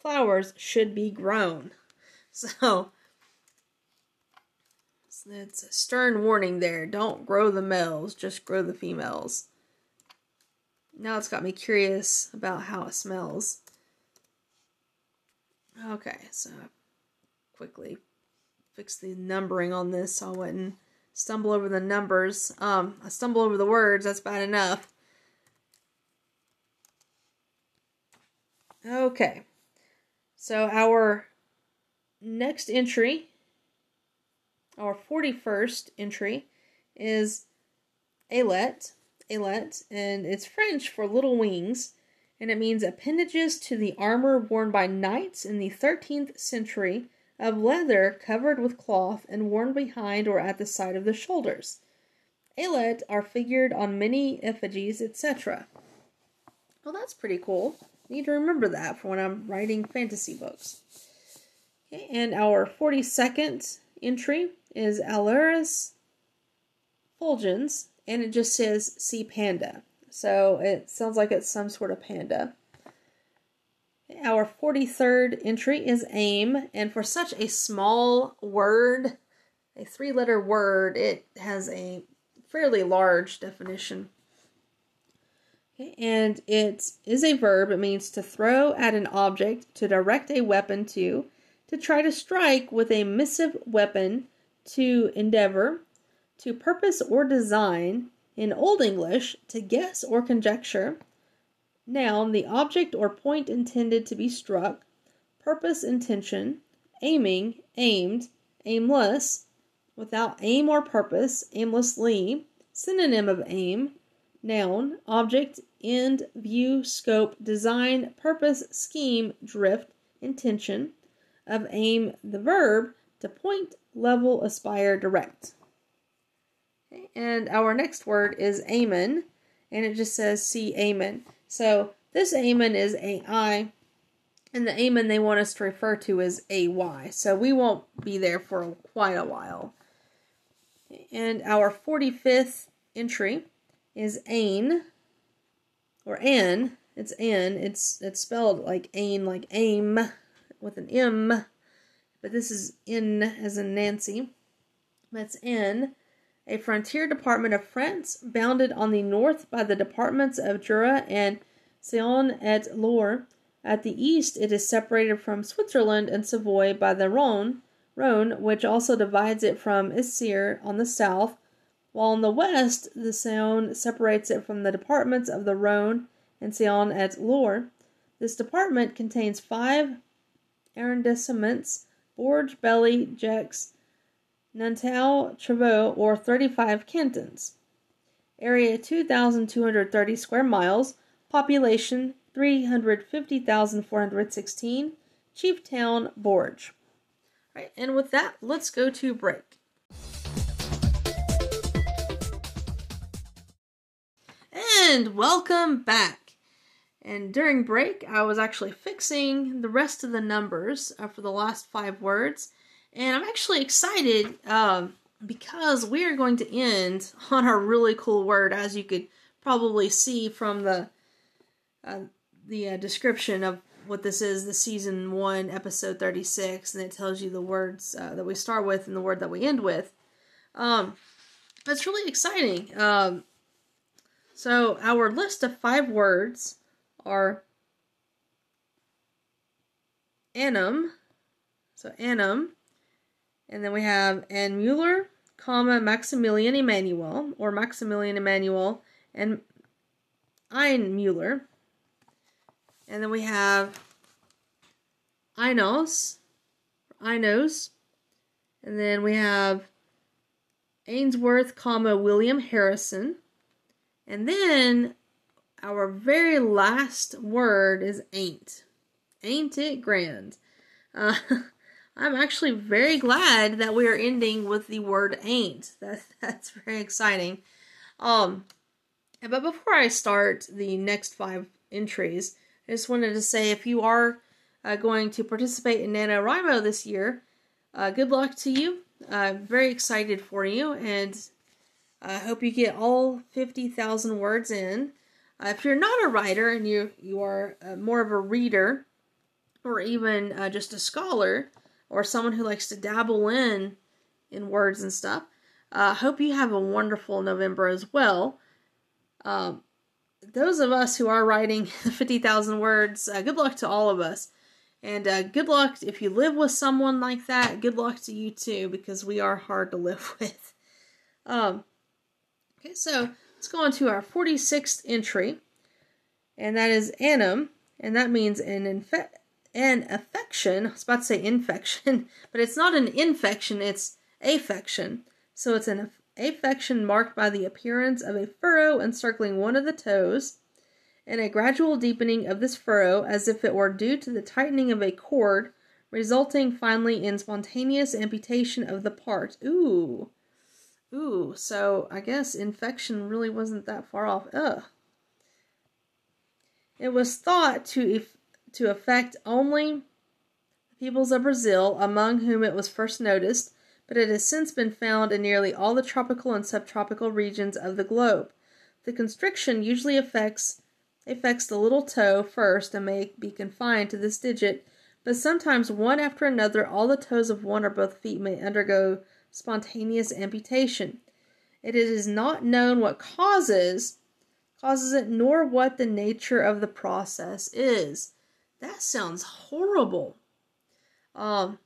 Speaker 1: flowers should be grown. (laughs) So, it's a stern warning there. Don't grow the males, just grow the females. Now it's got me curious about how it smells. Okay, so quickly fix the numbering on this so I wouldn't stumble over the numbers. Um, I stumble over the words, that's bad enough. Okay, so our next entry, our 41st entry, is Ailette, Ailette, and it's French for little wings and it means appendages to the armor worn by knights in the 13th century of leather covered with cloth and worn behind or at the side of the shoulders. Ailette are figured on many effigies, etc. Well, that's pretty cool. Need to remember that for when I'm writing fantasy books. Okay, and our 42nd entry is Ailurus fulgens, and it just says see panda. So it sounds like it's some sort of panda. Our 43rd entry is aim, and for such a small word, a three letter word, it has a fairly large definition. And it is a verb. It means to throw at an object, to direct a weapon to, to try to strike with a missive weapon, to endeavor, to purpose or design, in Old English, to guess or conjecture. Noun, the object or point intended to be struck. Purpose, intention. Aiming, aimed, aimless, without aim or purpose, aimlessly. Synonym of aim. Noun, object, end, view, scope, design, purpose, scheme, drift, intention. Of aim, the verb, to point, level, aspire, direct. And our next word is Amen, and it just says see Amen. So this Amen is AI, and the Amen they want us to refer to is AY. So we won't be there for quite a while. And our 45th entry is Ain, or An. It's An. It's it's spelled like Ain, like aim, with an M, but this is N as in Nancy. That's N a frontier department of France, bounded on the north by the departments of Jura and Saône et Loire. At the east, it is separated from Switzerland and Savoy by the Rhone, Rhone, which also divides it from Isère on the south, while on the west, the Saône separates it from the departments of the Rhone and Saône et Loire. This department contains five arrondissements Bourges, Belley, Gex, Nanterre, Trevaux, or 35 cantons. Area 2,230 square miles. Population 350,416. Chief town Bourges. All right, and with that, let's go to break. And welcome back. And during break, I was actually fixing the rest of the numbers uh, for the last five words and I'm actually excited um, because we are going to end on a really cool word, as you could probably see from the uh, the uh, description of what this is, the season one, episode 36, and it tells you the words uh, that we start with and the word that we end with. Um, it's really exciting. Um, so our list of five words are anum, So annum, and then we have Anne Mueller, comma, Maximilian Emanuel, or Maximilian Emanuel, and Ein Mueller. And then we have Einos, Einos. And then we have Ainsworth, comma, William Harrison. And then our very last word is ain't. Ain't it grand? Uh, (laughs) I'm actually very glad that we are ending with the word ain't. (laughs) That that's very exciting. Um, but before I start the next five entries, I just wanted to say if you are uh, going to participate in NaNoWriMo this year, uh, good luck to you. Uh, very excited for you, and I hope you get all 50,000 words in. Uh, if you're not a writer and you, you are uh, more of a reader, or even uh, just a scholar, or someone who likes to dabble in in words and stuff, I hope you have a wonderful November as well. Um, those of us who are writing (laughs) 50,000 words, uh, good luck to all of us. And uh, good luck if you live with someone like that. Good luck to you too, because we are hard to live (laughs) with. Um, okay, so let's go on to our 46th entry, and that is ainhum, and that means an infe- an affection. I was about to say infection, (laughs) but it's not an infection, it's affection. So it's an affection marked by the appearance of a furrow encircling one of the toes, and a gradual deepening of this furrow as if it were due to the tightening of a cord, resulting finally in spontaneous amputation of the part. Ooh. Ooh, so I guess infection really wasn't that far off. Ugh. It was thought to to affect only the peoples of Brazil, among whom it was first noticed, but it has since been found in nearly all the tropical and subtropical regions of the globe. The constriction usually affects affects the little toe first and may be confined to this digit, but sometimes one after another all the toes of one or both feet may undergo spontaneous amputation. It is not known what causes causes it nor what the nature of the process is. That sounds horrible. Um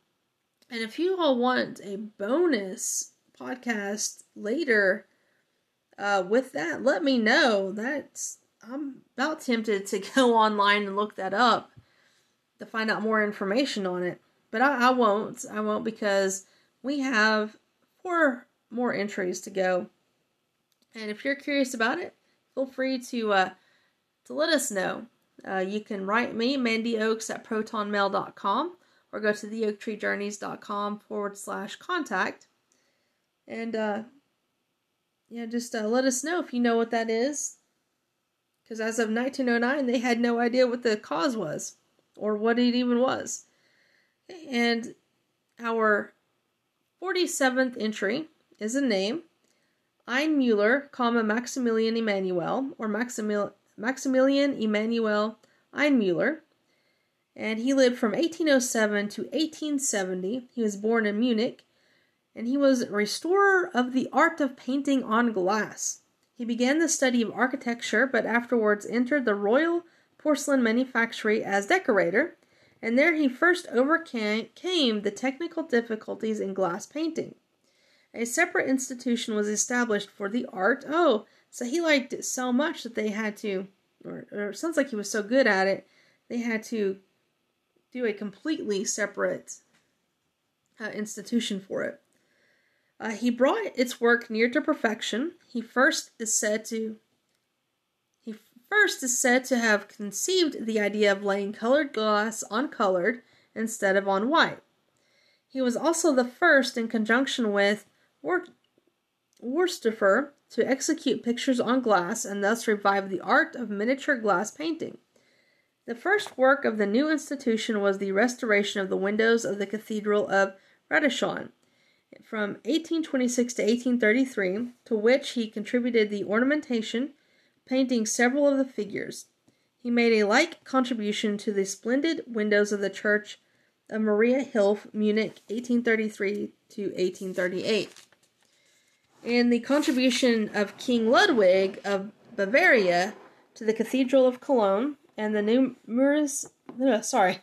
Speaker 1: and if you all want a bonus podcast later uh, with that, let me know. That's I'm about tempted to (laughs) go online and look that up to find out more information on it. But I, I won't. I won't because we have four more entries to go. And if you're curious about it, feel free to uh, to let us know. Uh, you can write me, Mandy Oaks at protonmail.com or go to theoaktreejourneys.com forward slash contact. And, uh, yeah, just uh, let us know if you know what that is. Because as of 1909, they had no idea what the cause was or what it even was. And our 47th entry is a name Ainmiller, comma Maximilian Emanuel, or Maximil- Maximilian Emanuel Ainmiller and he lived from 1807 to 1870. He was born in Munich, and he was a restorer of the art of painting on glass. He began the study of architecture, but afterwards entered the Royal Porcelain Manufactory as decorator, and there he first overcame the technical difficulties in glass painting. A separate institution was established for the art. Oh, so he liked it so much that they had to, or, or sounds like he was so good at it, they had to do a completely separate uh, institution for it. Uh, he brought its work near to perfection. He first is said to he first is said to have conceived the idea of laying colored glass on colored instead of on white. He was also the first, in conjunction with Wursthofer, to execute pictures on glass and thus revive the art of miniature glass painting. The first work of the new institution was the restoration of the windows of the Cathedral of Ratisbon from 1826 to 1833, to which he contributed the ornamentation, painting several of the figures. He made a like contribution to the splendid windows of the Church of Maria Hilf, Munich, 1833 to 1838. And the contribution of King Ludwig of Bavaria to the Cathedral of Cologne and the numerous uh, sorry,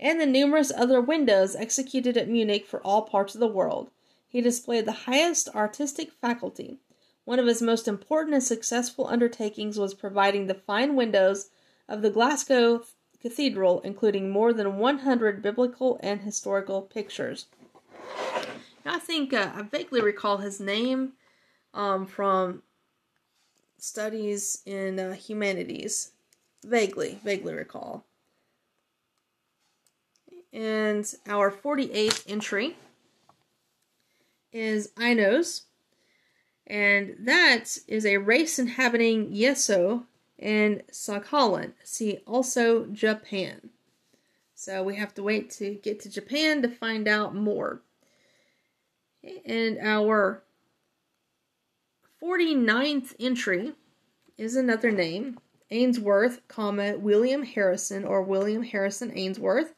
Speaker 1: and the numerous other windows executed at Munich for all parts of the world. He displayed the highest artistic faculty. One of his most important and successful undertakings was providing the fine windows of the Glasgow Cathedral, including more than 100 biblical and historical pictures. Now, I think uh, I vaguely recall his name um, from studies in uh, humanities. Vaguely, vaguely recall. And our 48th entry is Ainos, And that is a race inhabiting Yeso and Sakhalin. See also Japan. So we have to wait to get to Japan to find out more. And our 49th entry is another name Ainsworth, comma, William Harrison or William Harrison Ainsworth.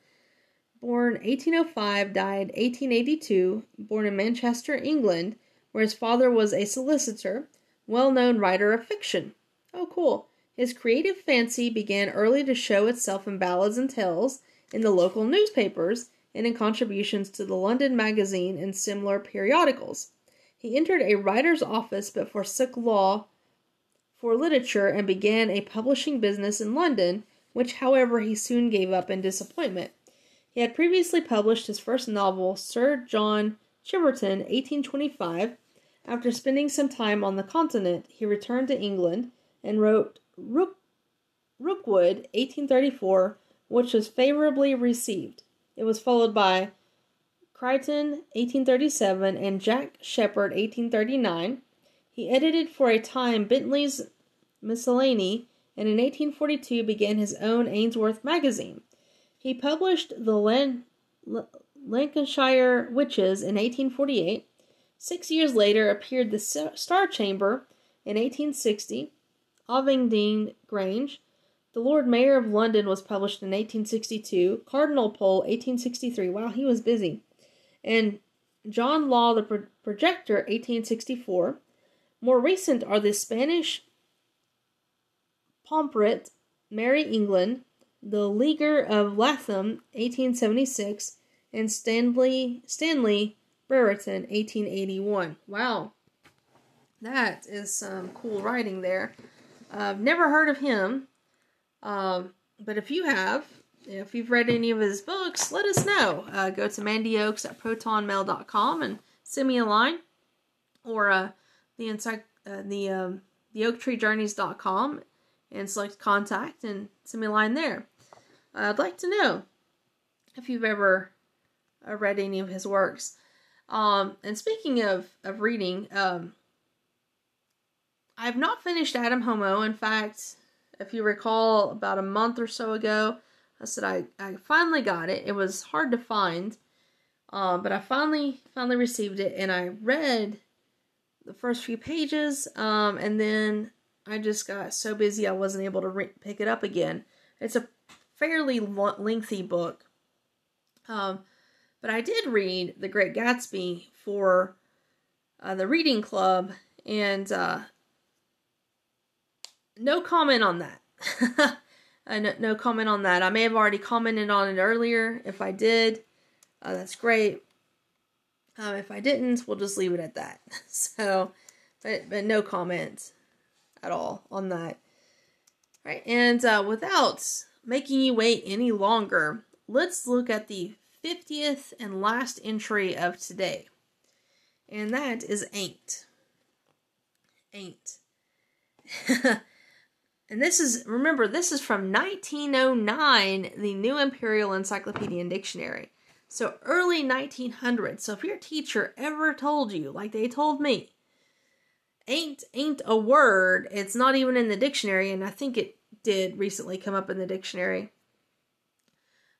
Speaker 1: Born 1805, died 1882, born in Manchester, England, where his father was a solicitor, well known writer of fiction. Oh, cool. His creative fancy began early to show itself in ballads and tales, in the local newspapers, and in contributions to the London Magazine and similar periodicals. He entered a writer's office but forsook law for literature and began a publishing business in London, which, however, he soon gave up in disappointment. He had previously published his first novel, Sir John Chiverton, 1825. After spending some time on the continent, he returned to England and wrote Rook, Rookwood, 1834, which was favorably received. It was followed by Crichton, 1837, and Jack Sheppard, 1839. He edited for a time Bentley's Miscellany, and in 1842 began his own Ainsworth magazine. He published the Lan- L- Lancashire Witches in 1848. Six years later appeared the Star Chamber in 1860, Ovingdean Grange. The Lord Mayor of London was published in 1862, Cardinal Pole 1863. Wow, he was busy. And John Law the Pro- Projector 1864. More recent are the Spanish Pomfret, Merry England, The Leaguer of Lathom, 1876, and Stanley Stanley Brereton, 1881. Wow, that is some cool writing there. I've never heard of him, um, but if you have, if you've read any of his books, let us know. Uh, go to mandyoaks at protonmail.com and send me a line, or uh, the insight, uh, the um, the oaktreejourneys.com and select contact and send me a line there. I'd like to know if you've ever uh, read any of his works. Um, and speaking of, of reading, um, I've not finished Adam Homo. In fact, if you recall, about a month or so ago, I said I, I finally got it. It was hard to find, um, but I finally finally received it, and I read the first few pages, um, and then I just got so busy I wasn't able to re- pick it up again. It's a fairly lengthy book. Um, but I did read The Great Gatsby for uh, the reading club, and uh, no comment on that. (laughs) uh, no, no, comment on that. I may have already commented on it earlier. If I did, uh, that's great. Um, if I didn't, we'll just leave it at that. (laughs) so, but, but no comment at all on that. All right, and uh, without making you wait any longer, let's look at the 50th and last entry of today. And that is ain't. Ain't. (laughs) and this is, remember, this is from 1909, the New Imperial Encyclopedia and Dictionary. So early 1900s. So if your teacher ever told you, like they told me, ain't ain't a word. It's not even in the dictionary, and I think it did recently come up in the dictionary.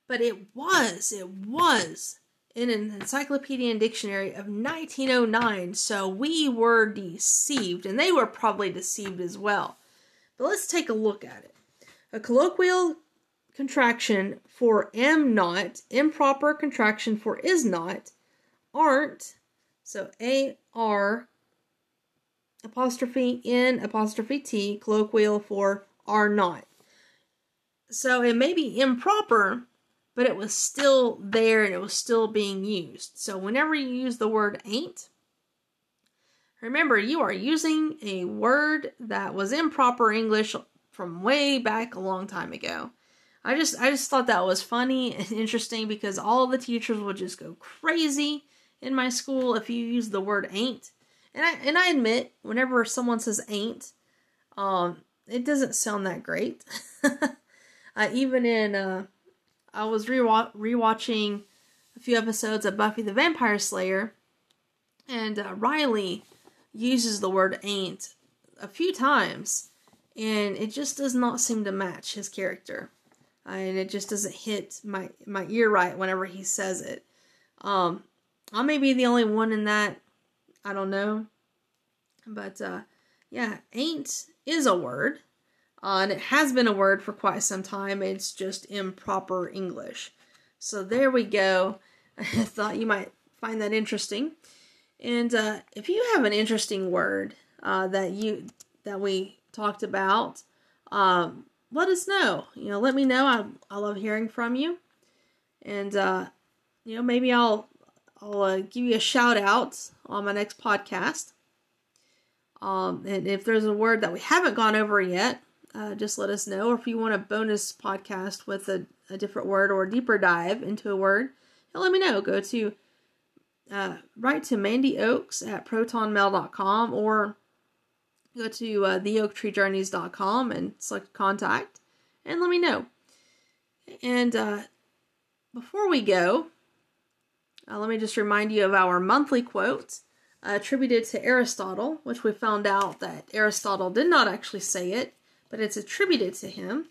Speaker 1: But it was, it was in an encyclopedia and dictionary of 1909, so we were deceived, and they were probably deceived as well. But let's take a look at it. A colloquial contraction for am not, improper contraction for is not, aren't, so A R apostrophe N apostrophe T, colloquial for are not. So it may be improper, but it was still there and it was still being used. So whenever you use the word ain't, remember you are using a word that was improper English from way back a long time ago. I just I just thought that was funny and (laughs) interesting because all the teachers would just go crazy in my school if you use the word ain't. And I and I admit, whenever someone says ain't, um, it doesn't sound that great. (laughs) even in uh, I was rewa- rewatching a few episodes of Buffy the Vampire Slayer, and uh, Riley uses the word ain't a few times, and it just does not seem to match his character. And it just doesn't hit my, my ear right whenever he says it. Um, I may be the only one in that. I don't know. But uh, yeah, ain't is a word. Uh, and it has been a word for quite some time. It's just improper English. So there we go. (laughs) I thought you might find that interesting. And uh, if you have an interesting word uh, that you that we talked about, um, let us know. You know, let me know. I I love hearing from you, and uh, you know maybe I'll I'll uh, give you a shout out on my next podcast. Um, and if there's a word that we haven't gone over yet, uh, just let us know. Or if you want a bonus podcast with a, a different word or a deeper dive into a word, let me know. Go to uh, write to Mandy Oaks at protonmail.com or go to uh, theoaktreejourneys.com and select contact and let me know. And uh, before we go, uh, let me just remind you of our monthly quote attributed to Aristotle, which we found out that Aristotle did not actually say it, but it's attributed to him.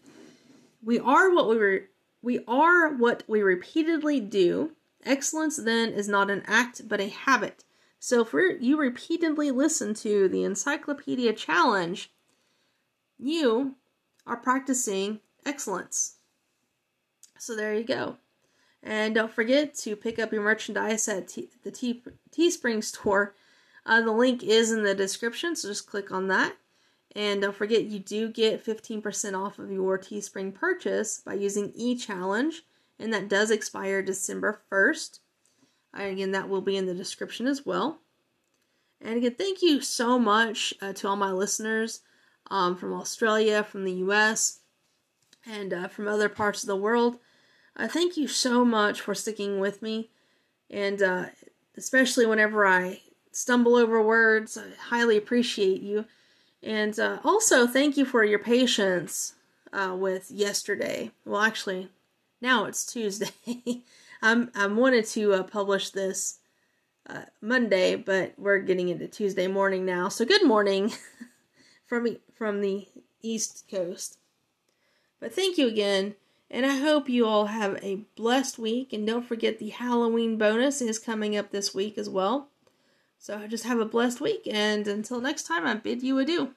Speaker 1: We are what we re- we are what we repeatedly do. Excellence then is not an act but a habit. So if you repeatedly listen to the Encyclopedia Challenge, you are practicing excellence. So there you go. And don't forget to pick up your merchandise at T- the T- Teespring store. Uh, the link is in the description, so just click on that. And don't forget, you do get 15% off of your Teespring purchase by using e-challenge, and that does expire December 1st. And again, that will be in the description as well. And again, thank you so much uh, to all my listeners um, from Australia, from the US, and uh, from other parts of the world. Uh, thank you so much for sticking with me, and uh, especially whenever I stumble over words, I highly appreciate you. And uh, also, thank you for your patience uh, with yesterday. Well, actually, now it's Tuesday. (laughs) I'm I wanted to uh, publish this uh, Monday, but we're getting into Tuesday morning now. So good morning (laughs) from from the East Coast. But thank you again, and I hope you all have a blessed week. And don't forget the Halloween bonus is coming up this week as well. So just have a blessed week, and until next time, I bid you adieu.